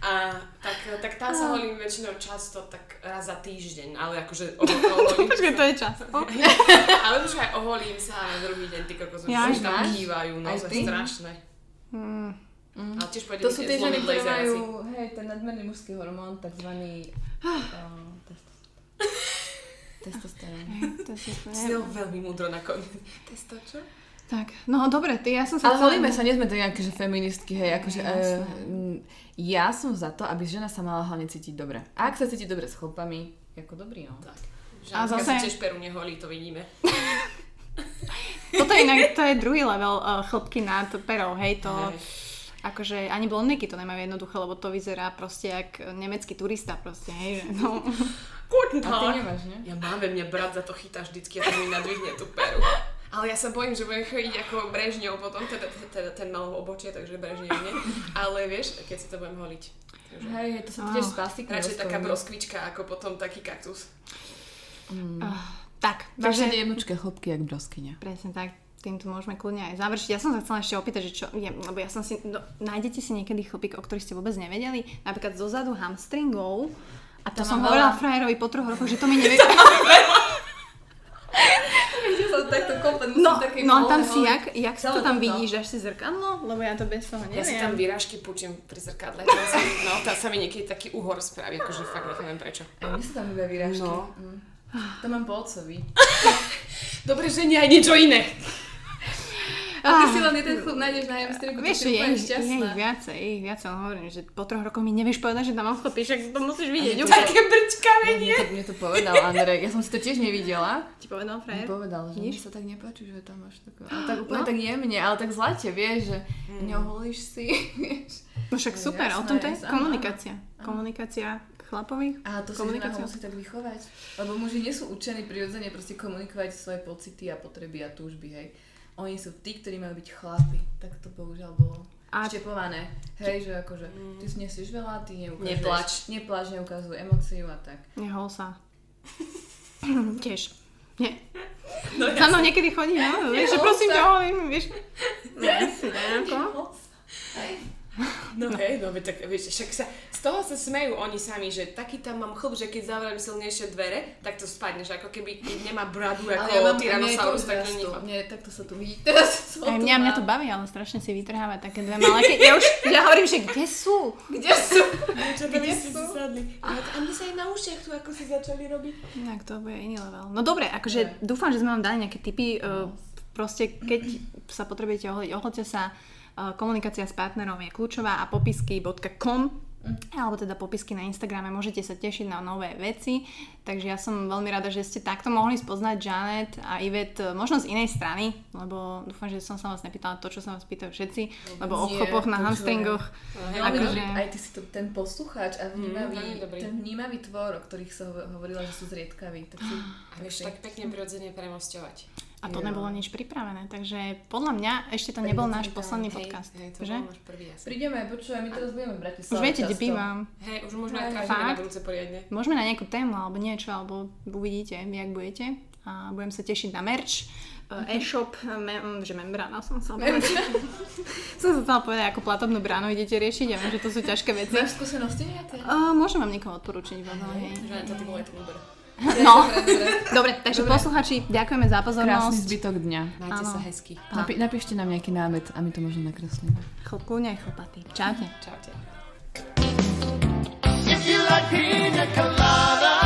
A tak, tak tam sa holím väčšinou často, tak raz za týždeň, ale akože oholím. Počkaj, to je čas. ale už aj oholím sa a na druhý deň, ty kokos, Ja, už tam kývajú, no to je strašné. Hmm. Ale tiež To sú tie ženy, ktoré majú, hej, ten nadmerný mužský hormón, takzvaný uh, testos- testosterón. To si veľmi múdro nakoniec. Testo, čo? Tak, no dobre, ty, ja som sa Ale holíme sa, nie sme to nejaké, že feministky, hej, akože Jasné. uh, ja som za to, aby žena sa mala hlavne cítiť dobre. A ak sa cíti dobre s chlpami, ako dobrý, no. Tak. A Žanka zase- sa tiež peru neholí, to vidíme. Toto je inak, to je druhý level uh, chlpky nad perou, hej, to... Hej. Akože ani blondinky to nemajú jednoduché, lebo to vyzerá proste jak nemecký turista proste, hej, že no. Guten A ty Tag. nemáš, ne? Ja mám, mňa brat za to chytá vždycky a to mi nadvihne tú peru. Ale ja sa bojím, že budem chodiť ako Brežňov potom, teda, teda ten mal obočie, takže Brežňov nie. Ale vieš, keď si to budem holiť. Takže Hej, to sa Wow. tiež z plastiky Radšej taká rozkovní. broskvička, ako potom taký kaktus. Mm. Uh, tak, takže... jednočké chlopky, jak broskyňa. Presne tak, týmto môžeme kľudne aj završiť. Ja som sa chcela ešte opýtať, že čo je, lebo ja som si, no, nájdete si niekedy chlpík, o ktorých ste vôbec nevedeli, napríklad zozadu hamstringov, a to, To som hovorila veľa. frajerovi po troch rokoch, že to mi nevie... Takto kopať, No, no a tam si, jak, jak si to tam vidíš, dáš si zrkadlo? Lebo ja to bez toho neviem. Ja si tam výražky púčim pri zrkadle. Tam sa, no, tam sa mi niekedy taký uhor spraví, akože fakt nechápem prečo. A mne sa tam iba vyrážky. No. Mm. To mám po otcovi. Dobre, že nie aj niečo iné. A ty si len jeden chlop nájdeš na hamstringu, Vieš, je, ich- je ich viacej, je ich viacej, hovorím, že po troch rokoch mi nevieš povedať, že tam mám chlpy, však to musíš vidieť. to- úplne. Také brčkavé, Mne to, mne to povedal Andrej, ja som si to tiež nevidela. Ti povedal frajer? povedal, že Vidíš? mi sa tak nepáči, že tam máš takú... Ale tak úplne No. tak jemne, ale tak zlate, vieš, že neoholíš si, vieš. No však No super, o jasné, tom to je áno, áno. komunikácia. Komunikácia chlapových. A to si žena ho Komunikácia. musí tak vychovať. Lebo muži nie sú učení prirodzene proste komunikovať svoje pocity a potreby a túžby, hej. Oni sú tí, ktorí majú byť chlapi. Tak to bohužiaľ bolo A- štepované. Hej, že akože ty si nesieš veľa, ty neukazuješ. Neplač. Neplač, neukazuj emóciu a tak. Nehol sa. Tiež. Nie. No, Za mnou niekedy chodí, no, vieš, že prosím ťa, hovorím, vieš. Ne, si nejako. No hej, no tak vieš, však sa, z toho sa smejú oni sami, že taký tam mám chlb, že keď zavriem silnejšie dvere, tak to spadne, že ako keby nemá bradu ako ja mám- Tyrannosaurus, tak to to nechá. Mne takto sa tu vidí. Teraz som Aj mňa, mňa to baví, ale strašne si vytrhávať také dve malé. Keď ja už, ja hovorím, že kde sú? Kde sú? Čo to vy ste si sadli? A, a my sa aj na ušiach tu ako si začali robiť. Tak to bude iný level. No dobre, akože dúfam, že sme vám dali nejaké tipy. Uh, proste, keď sa potrebujete oholiť, oholte sa. Uh, komunikácia s partnerom je kľúčová a popisky.com alebo teda popisky na Instagrame, môžete sa tešiť na nové veci. Takže ja som veľmi rada, že ste takto mohli spoznať Janet a Ivet e, možno z inej strany, lebo dúfam, že som sa vás nepýtala to, čo sa vás pýtajú všetci, lebo o chopoch na hamstringoch. Akože-. Aj ty si to, ten poslucháč a vnímavý, veľmi dobrý. ten vnímavý tvor, o ktorých sa ho- hovorila, že sú zriedkaví. Tak si, A vieš tak pekne prirodzene premosťovať. A to Jo. nebolo nič pripravené, takže podľa mňa ešte to nebol náš posledný Hej, podcast. hej, to že? bol náš prvý asi. Prídeme, počúvaj, my teraz budeme Bratislave Už viete, kde bývam. Hej, už možno aj Hej, na budúce poriadne. Môžeme na nejakú tému alebo niečo, alebo uvidíte, jak budete. A budem sa tešiť na merch. Mhm. Uh, e-shop, me, mm, že membrána som sa som sa chcela povedať, ako platobnú bránu idete riešiť. Ja viem, že to sú ťažké veci. Máš skúsenosti nejaké? Uh, môžem vám niekoho odporúčiť, možno, hej. Že to ty vole to Uber. No, dobre, takže posluchači, ďakujeme za Krásny pozornosť. zbytok dňa. Majte Áno. sa hezky. Napi- napíšte nám nejaký námet a my to možno nakreslíme. Chlpúne, chlpatý. Čaute. Čaute. If you like pina colada.